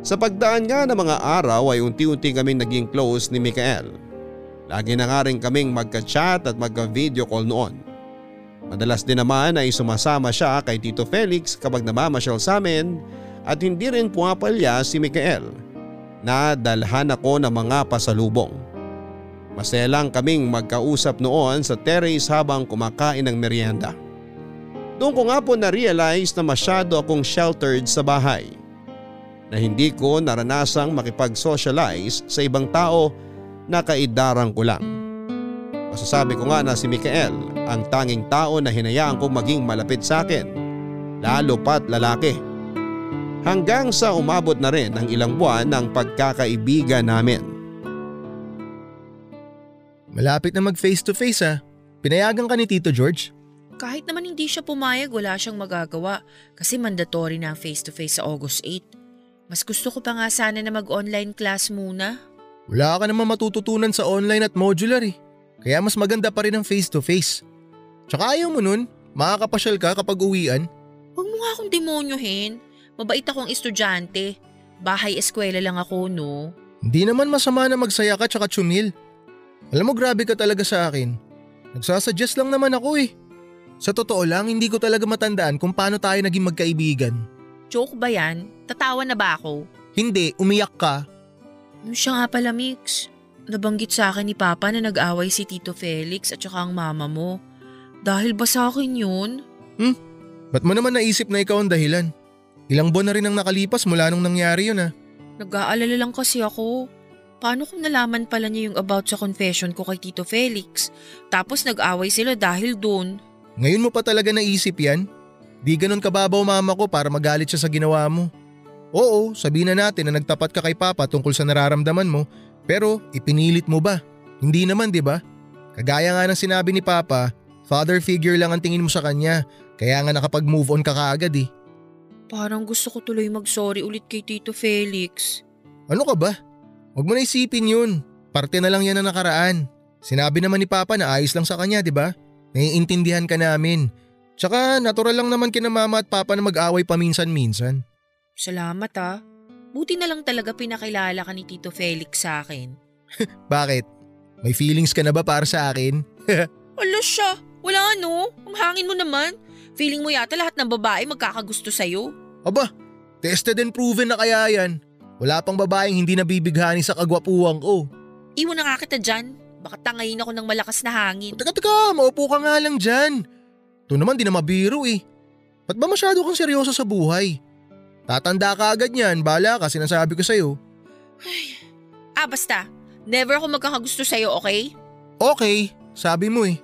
Sa pagdaan nga ng mga araw ay unti-unti kaming naging close ni Mikael. Lagi na nga rin kaming magka-chat at magka-video call noon. Madalas din naman ay sumasama siya kay Tito Felix kapag namamasyal sa amin at hindi rin pumapalya si Mikael na dalhan ako ng mga pasalubong. Masaya lang kaming magkausap noon sa terrace habang kumakain ng merienda. Doon ko nga po na-realize na masyado akong sheltered sa bahay. Na hindi ko naranasang makipag-socialize sa ibang tao na kaidarang ko lang. Masasabi ko nga na si Mikael ang tanging tao na hinayaan kong maging malapit sa akin. Lalo pat lalaki. Hanggang sa umabot na rin ang ilang buwan ng pagkakaibigan namin. Malapit na mag face to face ah. Pinayagan ka ni Tito George? Kahit naman hindi siya pumayag, wala siyang magagawa kasi mandatory na ang face-to-face sa August 8. Mas gusto ko pa nga sana na mag-online class muna. Wala ka naman matututunan sa online at modular eh. Kaya mas maganda pa rin ang face to face. Tsaka ayaw mo nun, makakapasyal ka kapag uwian. Huwag mo nga akong demonyohin. Mabait akong estudyante. Bahay-eskwela lang ako, no? Hindi naman masama na magsaya ka tsaka chumil. Alam mo grabe ka talaga sa akin. Nagsasuggest lang naman ako eh. Sa totoo lang, hindi ko talaga matandaan kung paano tayo naging magkaibigan. Joke ba yan? Tatawa na ba ako? Hindi, umiyak ka. Yung siya nga pala, Mix. Nabanggit sa akin ni Papa na nag-away si Tito Felix at saka ang mama mo. Dahil ba sa akin yun? Ba't mo naman naisip na ikaw ang dahilan? Ilang buwan na rin ang nakalipas mula nung nangyari yun ah. Nag-aalala lang kasi ako. Paano kung nalaman pala niya yung about sa confession ko kay Tito Felix? Tapos nag-away sila dahil doon. Ngayon mo pa talaga naisip yan? Di ganun kababaw mama ko para magalit siya sa ginawa mo. Oo, sabihin na natin na nagtapat ka kay Papa tungkol sa nararamdaman mo, pero ipinilit mo ba? Hindi naman, di ba? Kagaya nga ng sinabi ni Papa, father figure lang ang tingin mo sa kanya, kaya nga nakapag-move on ka kaagad eh. Parang gusto ko tuloy mag-sorry ulit kay Tito Felix. Ano ka ba? Huwag mo na isipin yun. Parte na lang yan na nakaraan. Sinabi naman ni Papa na ayos lang sa kanya, di ba? Naiintindihan ka namin. Tsaka natural lang naman kina Mama at Papa na mag-away paminsan-minsan. Salamat ah. Buti na lang talaga pinakilala ka ni Tito Felix sa akin. Bakit? May feelings ka na ba para sa akin? Ala siya, wala ano. Ang hangin mo naman. Feeling mo yata lahat ng babae magkakagusto sa'yo. Aba, tested and proven na kaya yan. Wala pang babaeng hindi nabibighani sa kagwapuhan ko. Iwan na nga kita dyan. Baka tangayin ako ng malakas na hangin. Teka teka, maupo ka nga lang dyan. Ito naman di na mabiro eh. Ba't ba masyado kang seryoso sa buhay? Tatanda ka agad yan, bala ka sinasabi ko sa'yo. Ah basta, never ako magkakagusto sa'yo, okay? Okay, sabi mo eh.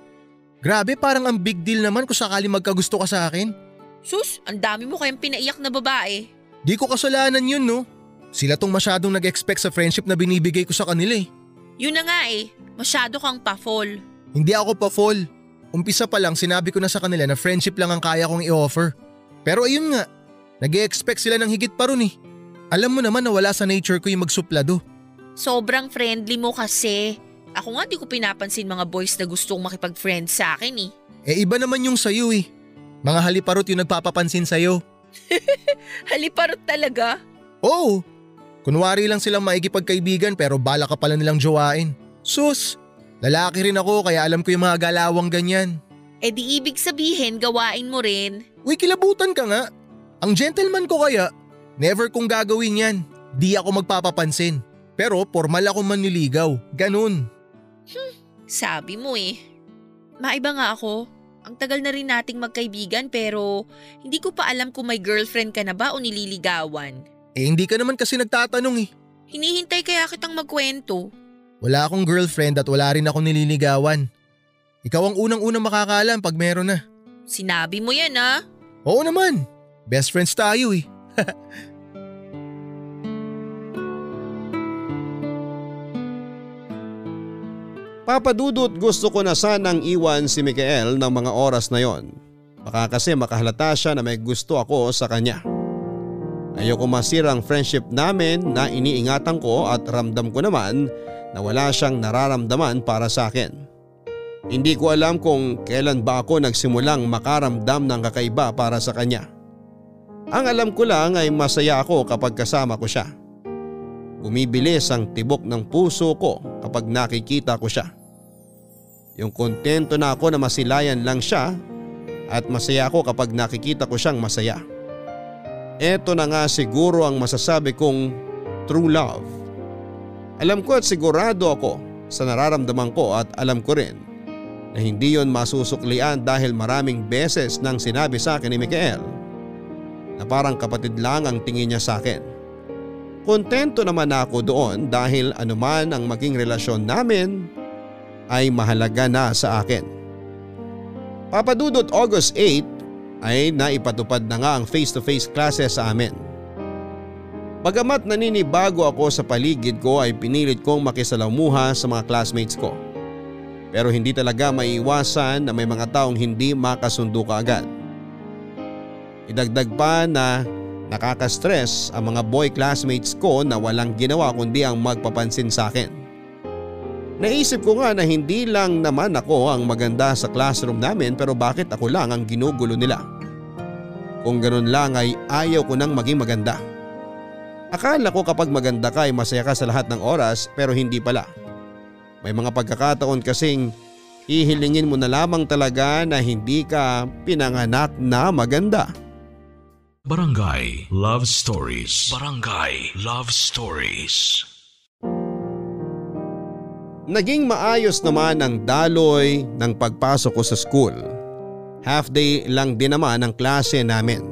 Grabe parang ang big deal naman kung sakali magkagusto ka sa akin. Sus, ang dami mo kayang pinaiyak na babae. Di ko kasalanan yun no. Sila tong masyadong nag-expect sa friendship na binibigay ko sa kanila eh. Yun na nga eh, masyado kang pa-fall. Hindi ako pa fall. Umpisa pa lang sinabi ko na sa kanila na friendship lang ang kaya kong i-offer. Pero ayun nga, nag expect sila ng higit pa ron eh. Alam mo naman na wala sa nature ko yung magsuplado. Sobrang friendly mo kasi. Ako nga di ko pinapansin mga boys na gustong makipag-friend sa akin eh. Eh iba naman yung sayo eh. Mga haliparot yung nagpapapansin sa'yo. Haliparot talaga. Oo. Kunwari lang silang maikipagkaibigan pero bala ka pala nilang jowain. Sus, lalaki rin ako kaya alam ko yung mga galawang ganyan. Eh di ibig sabihin gawain mo rin. Uy, kilabutan ka nga. Ang gentleman ko kaya, never kong gagawin yan. Di ako magpapapansin. Pero formal ako manliligaw. Ganun. Sabi mo eh. Maiba nga ako. Ang tagal na rin nating magkaibigan pero hindi ko pa alam kung may girlfriend ka na ba o nililigawan. Eh hindi ka naman kasi nagtatanong eh. Hinihintay kaya kitang magkwento. Wala akong girlfriend at wala rin akong nililigawan. Ikaw ang unang-unang makakaalam pag meron na. Sinabi mo yan ah. Oo naman. Best friends tayo eh. Papadudot gusto ko na sanang iwan si Mikael ng mga oras na yon. Baka kasi makahalata siya na may gusto ako sa kanya. Ayoko masirang friendship namin na iniingatan ko at ramdam ko naman na wala siyang nararamdaman para sa akin. Hindi ko alam kung kailan ba ako nagsimulang makaramdam ng kakaiba para sa kanya. Ang alam ko lang ay masaya ako kapag kasama ko siya. Bumibilis ang tibok ng puso ko kapag nakikita ko siya. Yung kontento na ako na masilayan lang siya at masaya ako kapag nakikita ko siyang masaya. Ito na nga siguro ang masasabi kong true love. Alam ko at sigurado ako sa nararamdaman ko at alam ko rin na hindi yon masusuklian dahil maraming beses nang sinabi sa akin ni Mikael na parang kapatid lang ang tingin niya sa akin. Kontento naman ako doon dahil anuman ang maging relasyon namin ay mahalaga na sa akin. Papadudot August 8 ay naipatupad na nga ang face-to-face classes sa amin. Bagamat naninibago ako sa paligid ko ay pinilit kong makisalamuha sa mga classmates ko. Pero hindi talaga maiiwasan na may mga taong hindi makasundo ka agad. Idagdag pa na nakaka-stress ang mga boy classmates ko na walang ginawa kundi ang magpapansin sa akin. Naisip ko nga na hindi lang naman ako ang maganda sa classroom namin pero bakit ako lang ang ginugulo nila. Kung ganun lang ay ayaw ko nang maging maganda. Akala ko kapag maganda ka ay masaya ka sa lahat ng oras pero hindi pala. May mga pagkakataon kasing hihilingin mo na lamang talaga na hindi ka pinanganak na maganda. Barangay Love Stories. Barangay Love Stories. Naging maayos naman ang daloy ng pagpasok ko sa school. Half day lang din naman ang klase namin.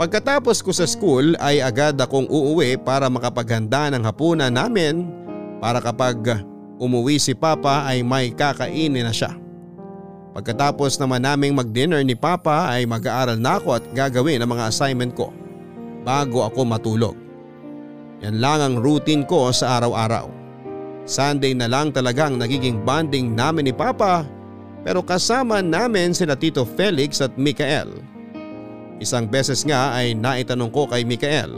Pagkatapos ko sa school ay agad akong uuwi para makapaghanda ng hapunan namin para kapag umuwi si Papa ay may kakainin na siya. Pagkatapos naman naming mag-dinner ni Papa ay mag-aaral na ako at gagawin ang mga assignment ko bago ako matulog. Yan lang ang routine ko sa araw-araw. Sunday na lang talagang nagiging bonding namin ni Papa pero kasama namin sina Tito Felix at Mikael. Isang beses nga ay naitanong ko kay Mikael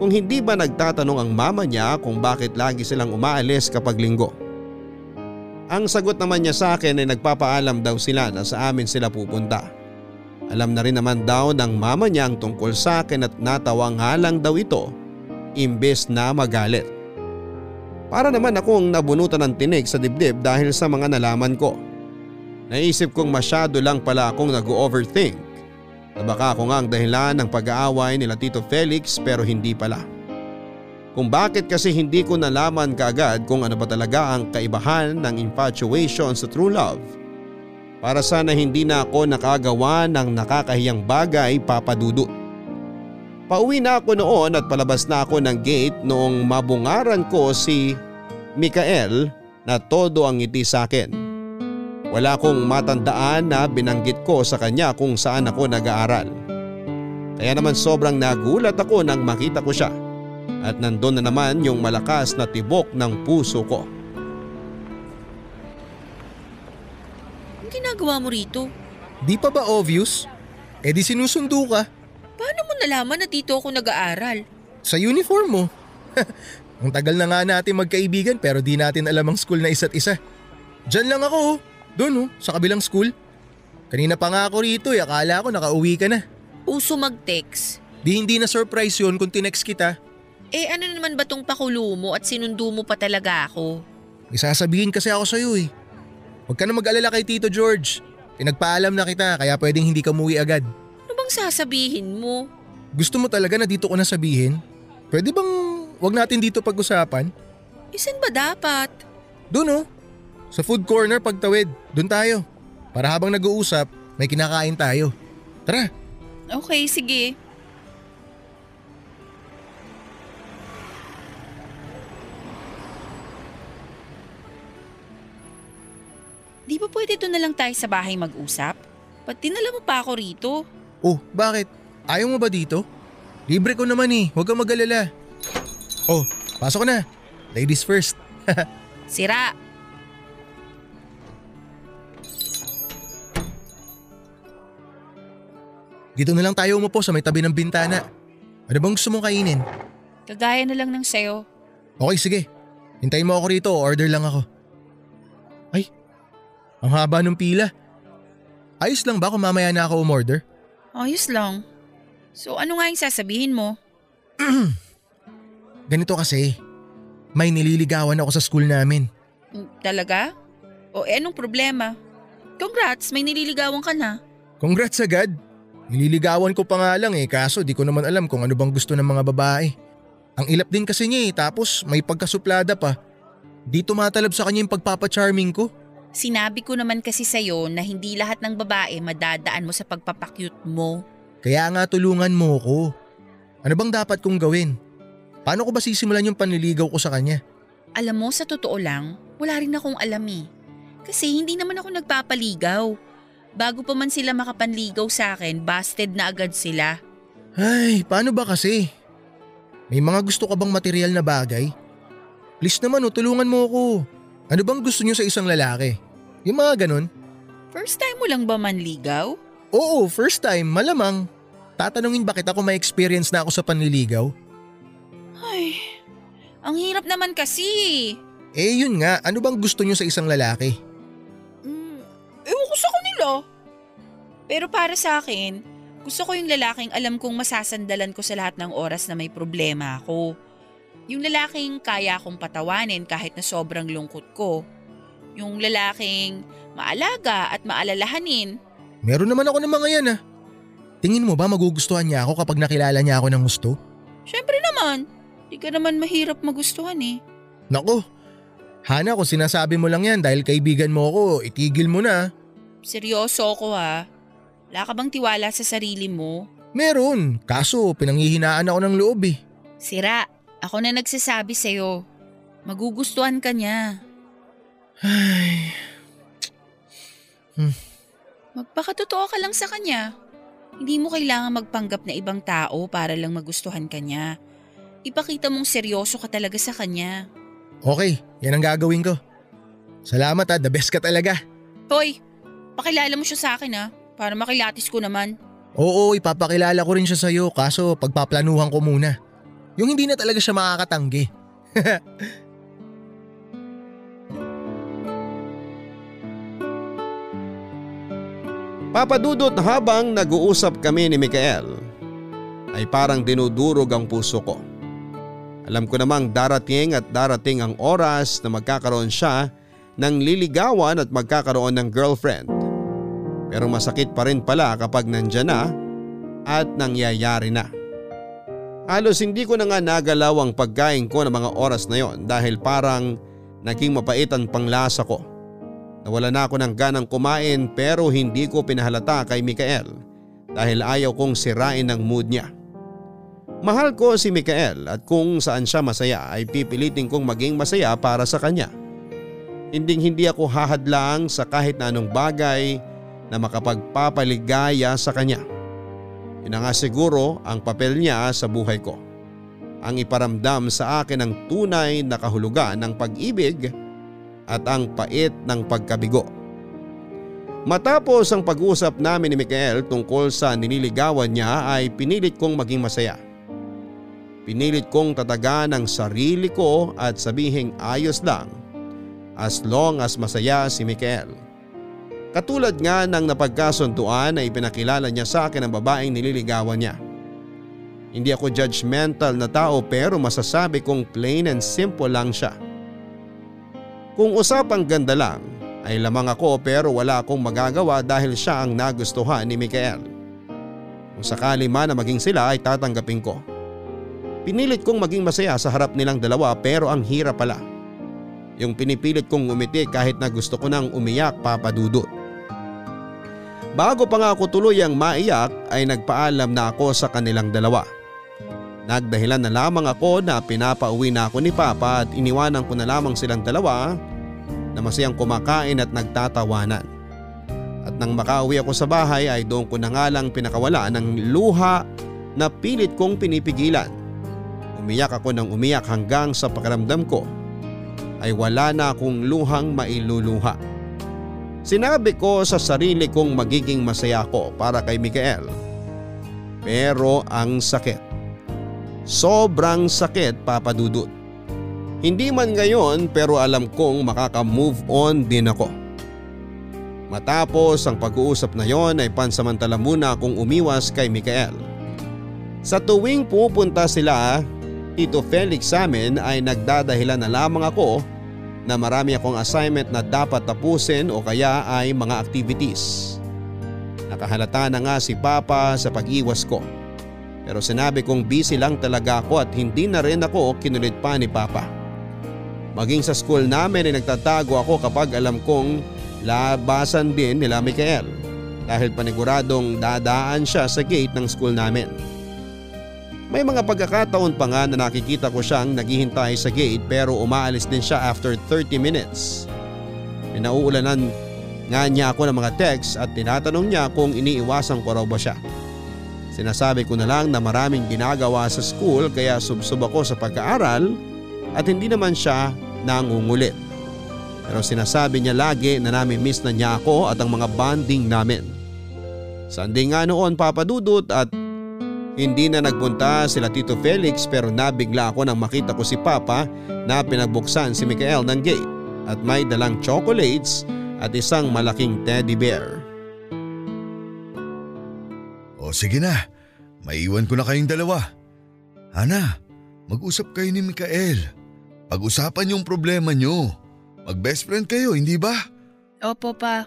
kung hindi ba nagtatanong ang mama niya kung bakit lagi silang umaalis kapag linggo. Ang sagot naman niya sa akin ay nagpapaalam daw sila na sa amin sila pupunta. Alam na rin naman daw ng mama niya ang tungkol sa akin at natawa nga lang daw ito imbes na magalit. Para naman akong nabunutan ng tinig sa dibdib dahil sa mga nalaman ko. Naisip kong masyado lang pala akong nag-overthink na baka ako nga ang dahilan ng pag-aaway nila Tito Felix pero hindi pala. Kung bakit kasi hindi ko nalaman kaagad kung ano ba talaga ang kaibahan ng infatuation sa true love. Para sana hindi na ako nakagawa ng nakakahiyang bagay papadudot. Pauwi na ako noon at palabas na ako ng gate noong mabungaran ko si Mikael na todo ang ngiti sa akin. Wala akong matandaan na binanggit ko sa kanya kung saan ako nag-aaral. Kaya naman sobrang nagulat ako nang makita ko siya at nandun na naman yung malakas na tibok ng puso ko. Ang ginagawa mo rito? Di pa ba obvious? Eh di sinusundo ka. Paano mo nalaman na dito ako nag-aaral? Sa uniform mo. ang tagal na nga natin magkaibigan pero di natin alam ang school na isa't isa. Diyan lang ako oh. Doon oh, sa kabilang school. Kanina pa nga ako rito eh, akala ko nakauwi ka na. Uso mag-text. Di hindi na surprise yun kung tinext kita. Eh ano naman ba tong pakulo mo at sinundo mo pa talaga ako? Isasabihin kasi ako sa'yo eh. Huwag ka na mag-alala kay Tito George. Pinagpaalam na kita kaya pwedeng hindi ka muwi agad. Ano bang sasabihin mo? Gusto mo talaga na dito ko na sabihin? Pwede bang wag natin dito pag-usapan? Isan ba dapat? Doon oh. Sa food corner pagtawid. Doon tayo. Para habang nag-uusap, may kinakain tayo. Tara. Okay, sige. Di ba pwede doon na lang tayo sa bahay mag-usap? Ba't dinala mo pa ako rito? Oh, bakit? Ayaw mo ba dito? Libre ko naman eh. Huwag kang mag-alala. Oh, pasok na. Ladies first. Sira. Dito na lang tayo umupo sa may tabi ng bintana. Ano bang gusto mong kainin? Kagaya na lang ng sayo. Okay, sige. Hintayin mo ako rito. Order lang ako. Ang haba ng pila. Ayos lang ba kung mamaya na ako umorder? Ayos lang. So ano nga yung sasabihin mo? Ganito kasi. May nililigawan ako sa school namin. Mm, Talaga? O eh anong problema? Congrats, may nililigawan ka na. Congrats agad. Nililigawan ko pa nga lang eh kaso di ko naman alam kung ano bang gusto ng mga babae. Ang ilap din kasi niya eh tapos may pagkasuplada pa. Di tumatalab sa kanya yung pagpapacharming ko. Sinabi ko naman kasi sa'yo na hindi lahat ng babae madadaan mo sa pagpapakyut mo. Kaya nga tulungan mo ko. Ano bang dapat kong gawin? Paano ko ba sisimulan yung panliligaw ko sa kanya? Alam mo, sa totoo lang, wala rin akong alam eh. Kasi hindi naman ako nagpapaligaw. Bago pa man sila makapanligaw sa akin, busted na agad sila. Ay, paano ba kasi? May mga gusto ka bang material na bagay? Please naman oh, tulungan mo ako. Ano bang gusto niyo sa isang lalaki? Yung mga ganun? First time mo lang ba manligaw? Oo, first time, malamang. Tatanungin ba kita kung may experience na ako sa panliligaw? Ay, ang hirap naman kasi. Eh yun nga, ano bang gusto niyo sa isang lalaki? Mm, ewan ko sa kanila. Pero para sa akin, gusto ko yung lalaking alam kong masasandalan ko sa lahat ng oras na may problema ako. Yung lalaking kaya akong patawanin kahit na sobrang lungkot ko. Yung lalaking maalaga at maalalahanin. Meron naman ako ng mga yan ah. Tingin mo ba magugustuhan niya ako kapag nakilala niya ako ng gusto? Siyempre naman, di ka naman mahirap magustuhan eh. Nako, Hana kung sinasabi mo lang yan dahil kaibigan mo ako, itigil mo na. Seryoso ako ha. Wala ka bang tiwala sa sarili mo? Meron, kaso pinanghihinaan ako ng loob eh. Sira, ako na nagsasabi sa'yo. Magugustuhan ka niya. Ay, Magpakatotoo ka lang sa kanya. Hindi mo kailangan magpanggap na ibang tao para lang magustuhan ka niya. Ipakita mong seryoso ka talaga sa kanya. okay, yan ang gagawin ko. Salamat ah, the best ka talaga. Hoy, pakilala mo siya sa akin ha, para makilatis ko naman. Oo, ipapakilala ko rin siya sa'yo kaso pagpaplanuhan ko muna. Yung hindi na talaga siya makakatanggi. Papadudot habang nag-uusap kami ni Mikael ay parang dinudurog ang puso ko. Alam ko namang darating at darating ang oras na magkakaroon siya ng liligawan at magkakaroon ng girlfriend. Pero masakit pa rin pala kapag nandyan na at nangyayari na. Halos hindi ko na nga nagalaw ang pagkain ko ng mga oras na yon dahil parang naging mapaitan pang lasa ko. Nawala na ako ng ganang kumain pero hindi ko pinahalata kay Mikael dahil ayaw kong sirain ang mood niya. Mahal ko si Mikael at kung saan siya masaya ay pipilitin kong maging masaya para sa kanya. Hinding hindi ako hahadlang sa kahit na anong bagay na makapagpapaligaya sa kanya. Yun na nga siguro ang papel niya sa buhay ko. Ang iparamdam sa akin ang tunay na kahulugan ng pag-ibig at ang pait ng pagkabigo. Matapos ang pag-usap namin ni Mikael tungkol sa niniligawan niya ay pinilit kong maging masaya. Pinilit kong tatagan ang sarili ko at sabihing ayos lang as long as masaya si Mikael. Katulad nga ng napagkasuntuan na ipinakilala niya sa akin ang babaeng nililigawan niya. Hindi ako judgmental na tao pero masasabi kong plain and simple lang siya. Kung usapang ganda lang ay lamang ako pero wala akong magagawa dahil siya ang nagustuhan ni Mikael. Kung sakali man na maging sila ay tatanggapin ko. Pinilit kong maging masaya sa harap nilang dalawa pero ang hirap pala. Yung pinipilit kong umiti kahit na gusto ko nang umiyak papadudot. Bago pa nga ako tuluyang maiyak ay nagpaalam na ako sa kanilang dalawa. Nagdahilan na lamang ako na pinapauwi na ako ni Papa at iniwanan ko na lamang silang dalawa na masayang kumakain at nagtatawanan. At nang makauwi ako sa bahay ay doon ko na nga lang pinakawala ng luha na pilit kong pinipigilan. Umiyak ako ng umiyak hanggang sa pakiramdam ko ay wala na akong luhang mailuluha. Sinabi ko sa sarili kong magiging masaya ako para kay Mikael. Pero ang sakit. Sobrang sakit papadudot. Hindi man ngayon pero alam kong makaka-move on din ako. Matapos ang pag-uusap na yon ay pansamantala muna akong umiwas kay Mikael. Sa tuwing pupunta sila, Tito Felix sa amin ay nagdadahilan na lamang ako na marami akong assignment na dapat tapusin o kaya ay mga activities. Nakahalata na nga si Papa sa pag-iwas ko. Pero sinabi kong busy lang talaga ako at hindi na rin ako kinulit pa ni Papa. Maging sa school namin ay nagtatago ako kapag alam kong labasan din nila Mikael dahil paniguradong dadaan siya sa gate ng school namin. May mga pagkakataon pa nga na nakikita ko siyang naghihintay sa gate pero umaalis din siya after 30 minutes. Pinauulanan nga niya ako ng mga text at tinatanong niya kung iniiwasan ko raw ba siya. Sinasabi ko na lang na maraming ginagawa sa school kaya subsob ako sa pag-aaral at hindi naman siya nangungulit. Pero sinasabi niya lagi na nami-miss na niya ako at ang mga bonding namin. Sunday nga noon papadudot at hindi na nagpunta sila Tito Felix pero nabigla ako nang makita ko si Papa na pinagbuksan si Mikael ng gate at may dalang chocolates at isang malaking teddy bear. O sige na, maiwan ko na kayong dalawa. Hana, mag-usap kayo ni Mikael. Pag-usapan yung problema nyo. Mag-best friend kayo, hindi ba? Opo pa.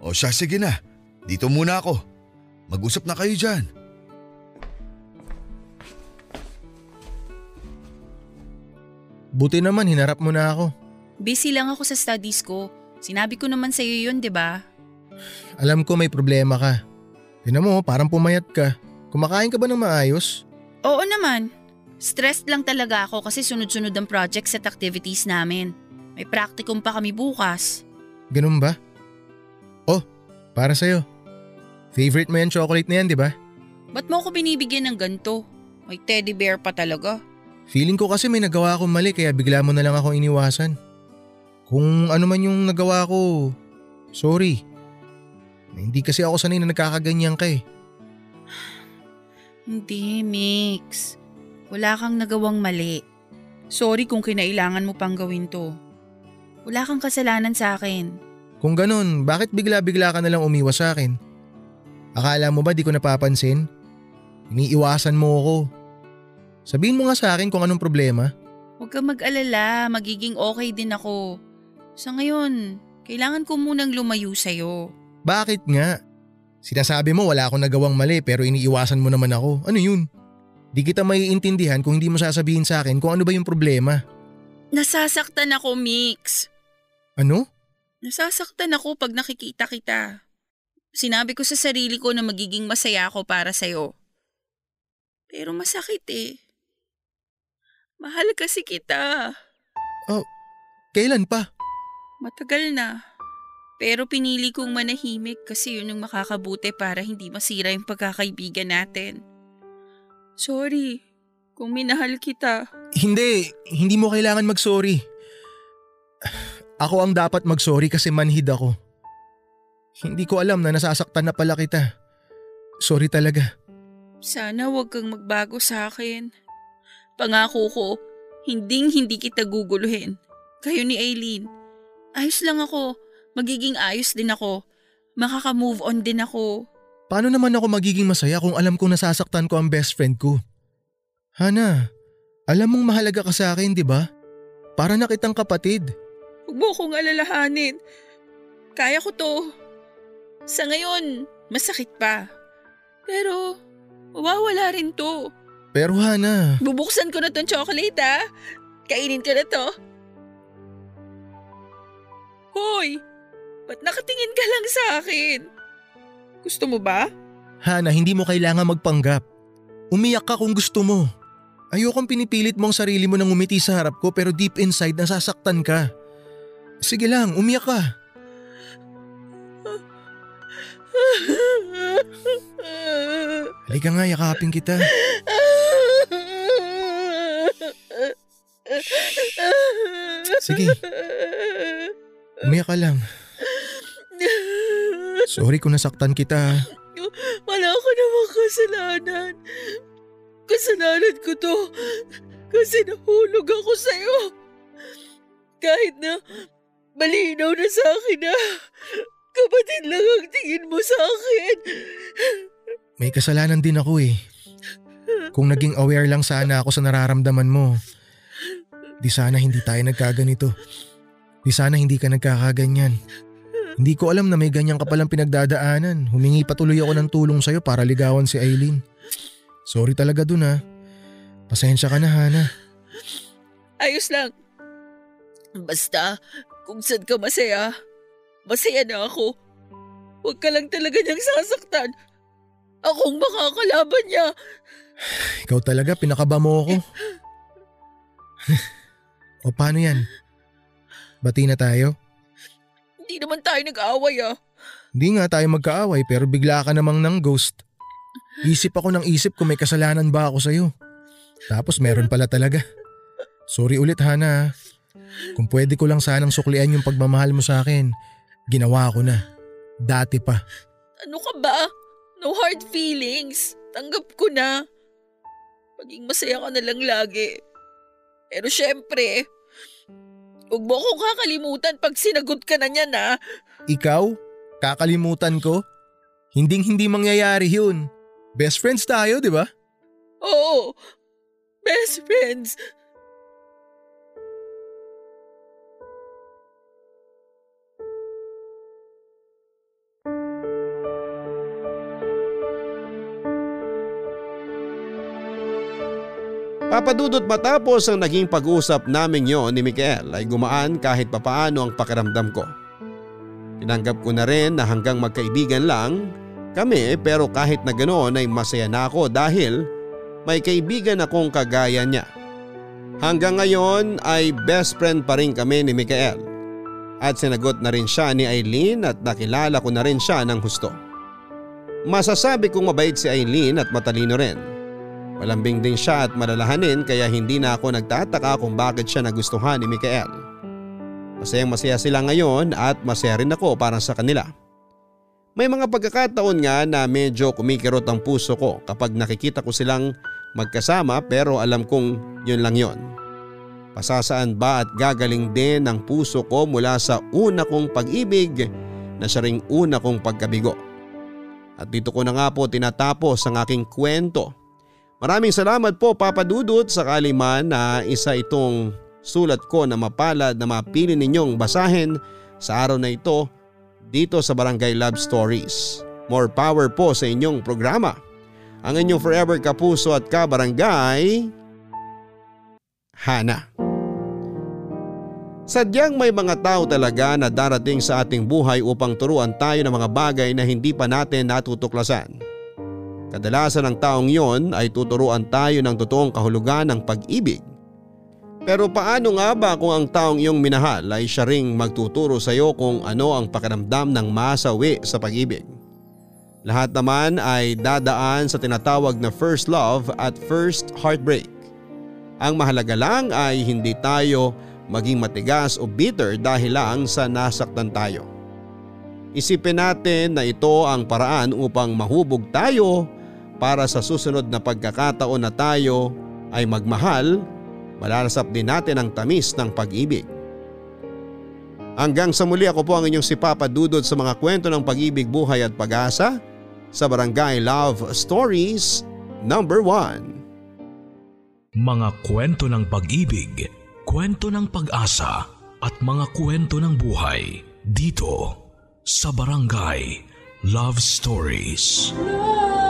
O siya, sige na. Dito muna ako. Mag-usap na kayo dyan. Buti naman hinarap mo na ako. Busy lang ako sa studies ko. Sinabi ko naman sa iyo yun, 'di ba? Alam ko may problema ka. Tinan mo, parang pumayat ka. Kumakain ka ba ng maayos? Oo naman. Stressed lang talaga ako kasi sunod-sunod ang projects at activities namin. May practicum pa kami bukas. Ganun ba? Oh, para sa'yo. Favorite mo yan chocolate na yan, di ba? Ba't mo ako binibigyan ng ganto? May teddy bear pa talaga. Feeling ko kasi may nagawa akong mali kaya bigla mo na lang ako iniwasan. Kung ano man yung nagawa ko, sorry. Hindi kasi ako sanay na nagkakaganyan ka eh. Hindi, Mix. Wala kang nagawang mali. Sorry kung kinailangan mo pang gawin to. Wala kang kasalanan sa akin. Kung ganun, bakit bigla-bigla ka na lang umiwas sa akin? Akala mo ba di ko napapansin? Iniiwasan mo ako. Sabihin mo nga sa akin kung anong problema. Huwag kang mag-alala, magiging okay din ako. Sa ngayon, kailangan ko munang lumayo sa'yo. Bakit nga? Sinasabi mo wala akong nagawang mali pero iniiwasan mo naman ako. Ano yun? Di kita maiintindihan kung hindi mo sasabihin sa akin kung ano ba yung problema. Nasasaktan ako, Mix. Ano? Nasasaktan ako pag nakikita kita. Sinabi ko sa sarili ko na magiging masaya ako para sa'yo. Pero masakit eh. Mahal kasi kita. Kailan pa? Matagal na. Pero pinili kong manahimik kasi yun yung makakabuti para hindi masira yung pagkakaibigan natin. Sorry kung minahal kita. Hindi, hindi mo kailangan mag-sorry. Ako ang dapat mag-sorry kasi manhid ako. Hindi ko alam na nasasaktan na pala kita. Sorry talaga. Sana wag kang magbago sa akin. Pangako ko, hinding hindi kita guguluhin. Kayo ni Aileen. Ayos lang ako. Magiging ayos din ako. Makaka-move on din ako. Paano naman ako magiging masaya kung alam kong nasasaktan ko ang best friend ko? Hana, alam mong mahalaga ka sa akin, di ba? Para na kitang kapatid. Huwag mo akong alalahanin. Kaya ko to. Sa ngayon, masakit pa. Pero, mawawala rin to. Pero Hana, Bubuksan ko na tong chocolate ha. Kainin ko na to. Hoy! Ba't nakatingin ka lang sa akin? Gusto mo ba? Hana, hindi mo kailangan magpanggap. Umiyak ka kung gusto mo. Ayokong pinipilit mo ang sarili mo nang umiti sa harap ko pero deep inside nasasaktan ka. Sige lang, umiyak ka. Halika nga, yakapin kita. Sige. Umiyak ka lang. Sorry kung nasaktan kita. Wala ko namang kasalanan. Kasalanan ko to. Kasi nahulog ako sa'yo. Kahit na malinaw na sa akin na kapatid lang ang tingin mo sa akin. May kasalanan din ako eh. Kung naging aware lang sana ako sa nararamdaman mo, di sana hindi tayo nagkaganito. Di sana hindi ka nagkakaganyan. Hindi ko alam na may ganyan ka palang pinagdadaanan. Humingi patuloy ako ng tulong sa'yo para ligawan si Aileen. Sorry talaga dun ha. Pasensya ka na Hana. Ayos lang. Basta, kung saan ka masaya, masaya na ako. Huwag ka lang talaga niyang sasaktan. Akong makakalaban niya. Ikaw talaga, pinakaba mo ako. o paano yan? Bati na tayo? Hindi naman tayo nag-aaway ah. Hindi nga tayo magkaaway pero bigla ka namang ng ghost. Isip ako ng isip kung may kasalanan ba ako sa'yo. Tapos meron pala talaga. Sorry ulit Hana. ha. Kung pwede ko lang sanang suklian yung pagmamahal mo sa akin, ginawa ko na. Dati pa. Ano ka ba? No hard feelings. Tanggap ko na. Maging masaya ka na lang lagi. Pero syempre, huwag mo akong kakalimutan pag sinagot ka na niyan ha. Ikaw? Kakalimutan ko? Hinding hindi mangyayari yun. Best friends tayo, di ba? Oo, best friends. Papadudot matapos ang naging pag-usap namin yon ni Mikael ay gumaan kahit papaano ang pakiramdam ko. Tinanggap ko na rin na hanggang magkaibigan lang kami pero kahit na ganoon ay masaya na ako dahil may kaibigan akong kagaya niya. Hanggang ngayon ay best friend pa rin kami ni Mikael at sinagot na rin siya ni Eileen at nakilala ko na rin siya ng husto. Masasabi kong mabait si Eileen at matalino rin. Malambing din siya at malalahanin kaya hindi na ako nagtataka kung bakit siya nagustuhan ni Mikael. Masayang masaya sila ngayon at masaya rin ako para sa kanila. May mga pagkakataon nga na medyo kumikirot ang puso ko kapag nakikita ko silang magkasama pero alam kong yun lang yon. Pasasaan ba at gagaling din ang puso ko mula sa una kong pag-ibig na siya ring una kong pagkabigo. At dito ko na nga po tinatapos ang aking kwento. Maraming salamat po Papa Dudut sakali man na isa itong sulat ko na mapalad na mapili ninyong basahin sa araw na ito dito sa Barangay Love Stories. More power po sa inyong programa. Ang inyong forever kapuso at kabarangay, Hana. Sadyang may mga tao talaga na darating sa ating buhay upang turuan tayo ng mga bagay na hindi pa natin natutuklasan. Kadalasan ng taong yon ay tuturuan tayo ng totoong kahulugan ng pag-ibig. Pero paano nga ba kung ang taong iyong minahal ay siya ring magtuturo sa iyo kung ano ang pakiramdam ng masawi sa pag-ibig? Lahat naman ay dadaan sa tinatawag na first love at first heartbreak. Ang mahalaga lang ay hindi tayo maging matigas o bitter dahil lang sa nasaktan tayo. Isipin natin na ito ang paraan upang mahubog tayo para sa susunod na pagkakataon na tayo ay magmahal, malalasap din natin ang tamis ng pag-ibig. Hanggang sa muli ako po ang inyong si Papa Dudod sa mga kwento ng pag-ibig, buhay at pag-asa sa Barangay Love Stories number 1. Mga kwento ng pag-ibig, kwento ng pag-asa at mga kwento ng buhay dito sa Barangay Love Stories. Love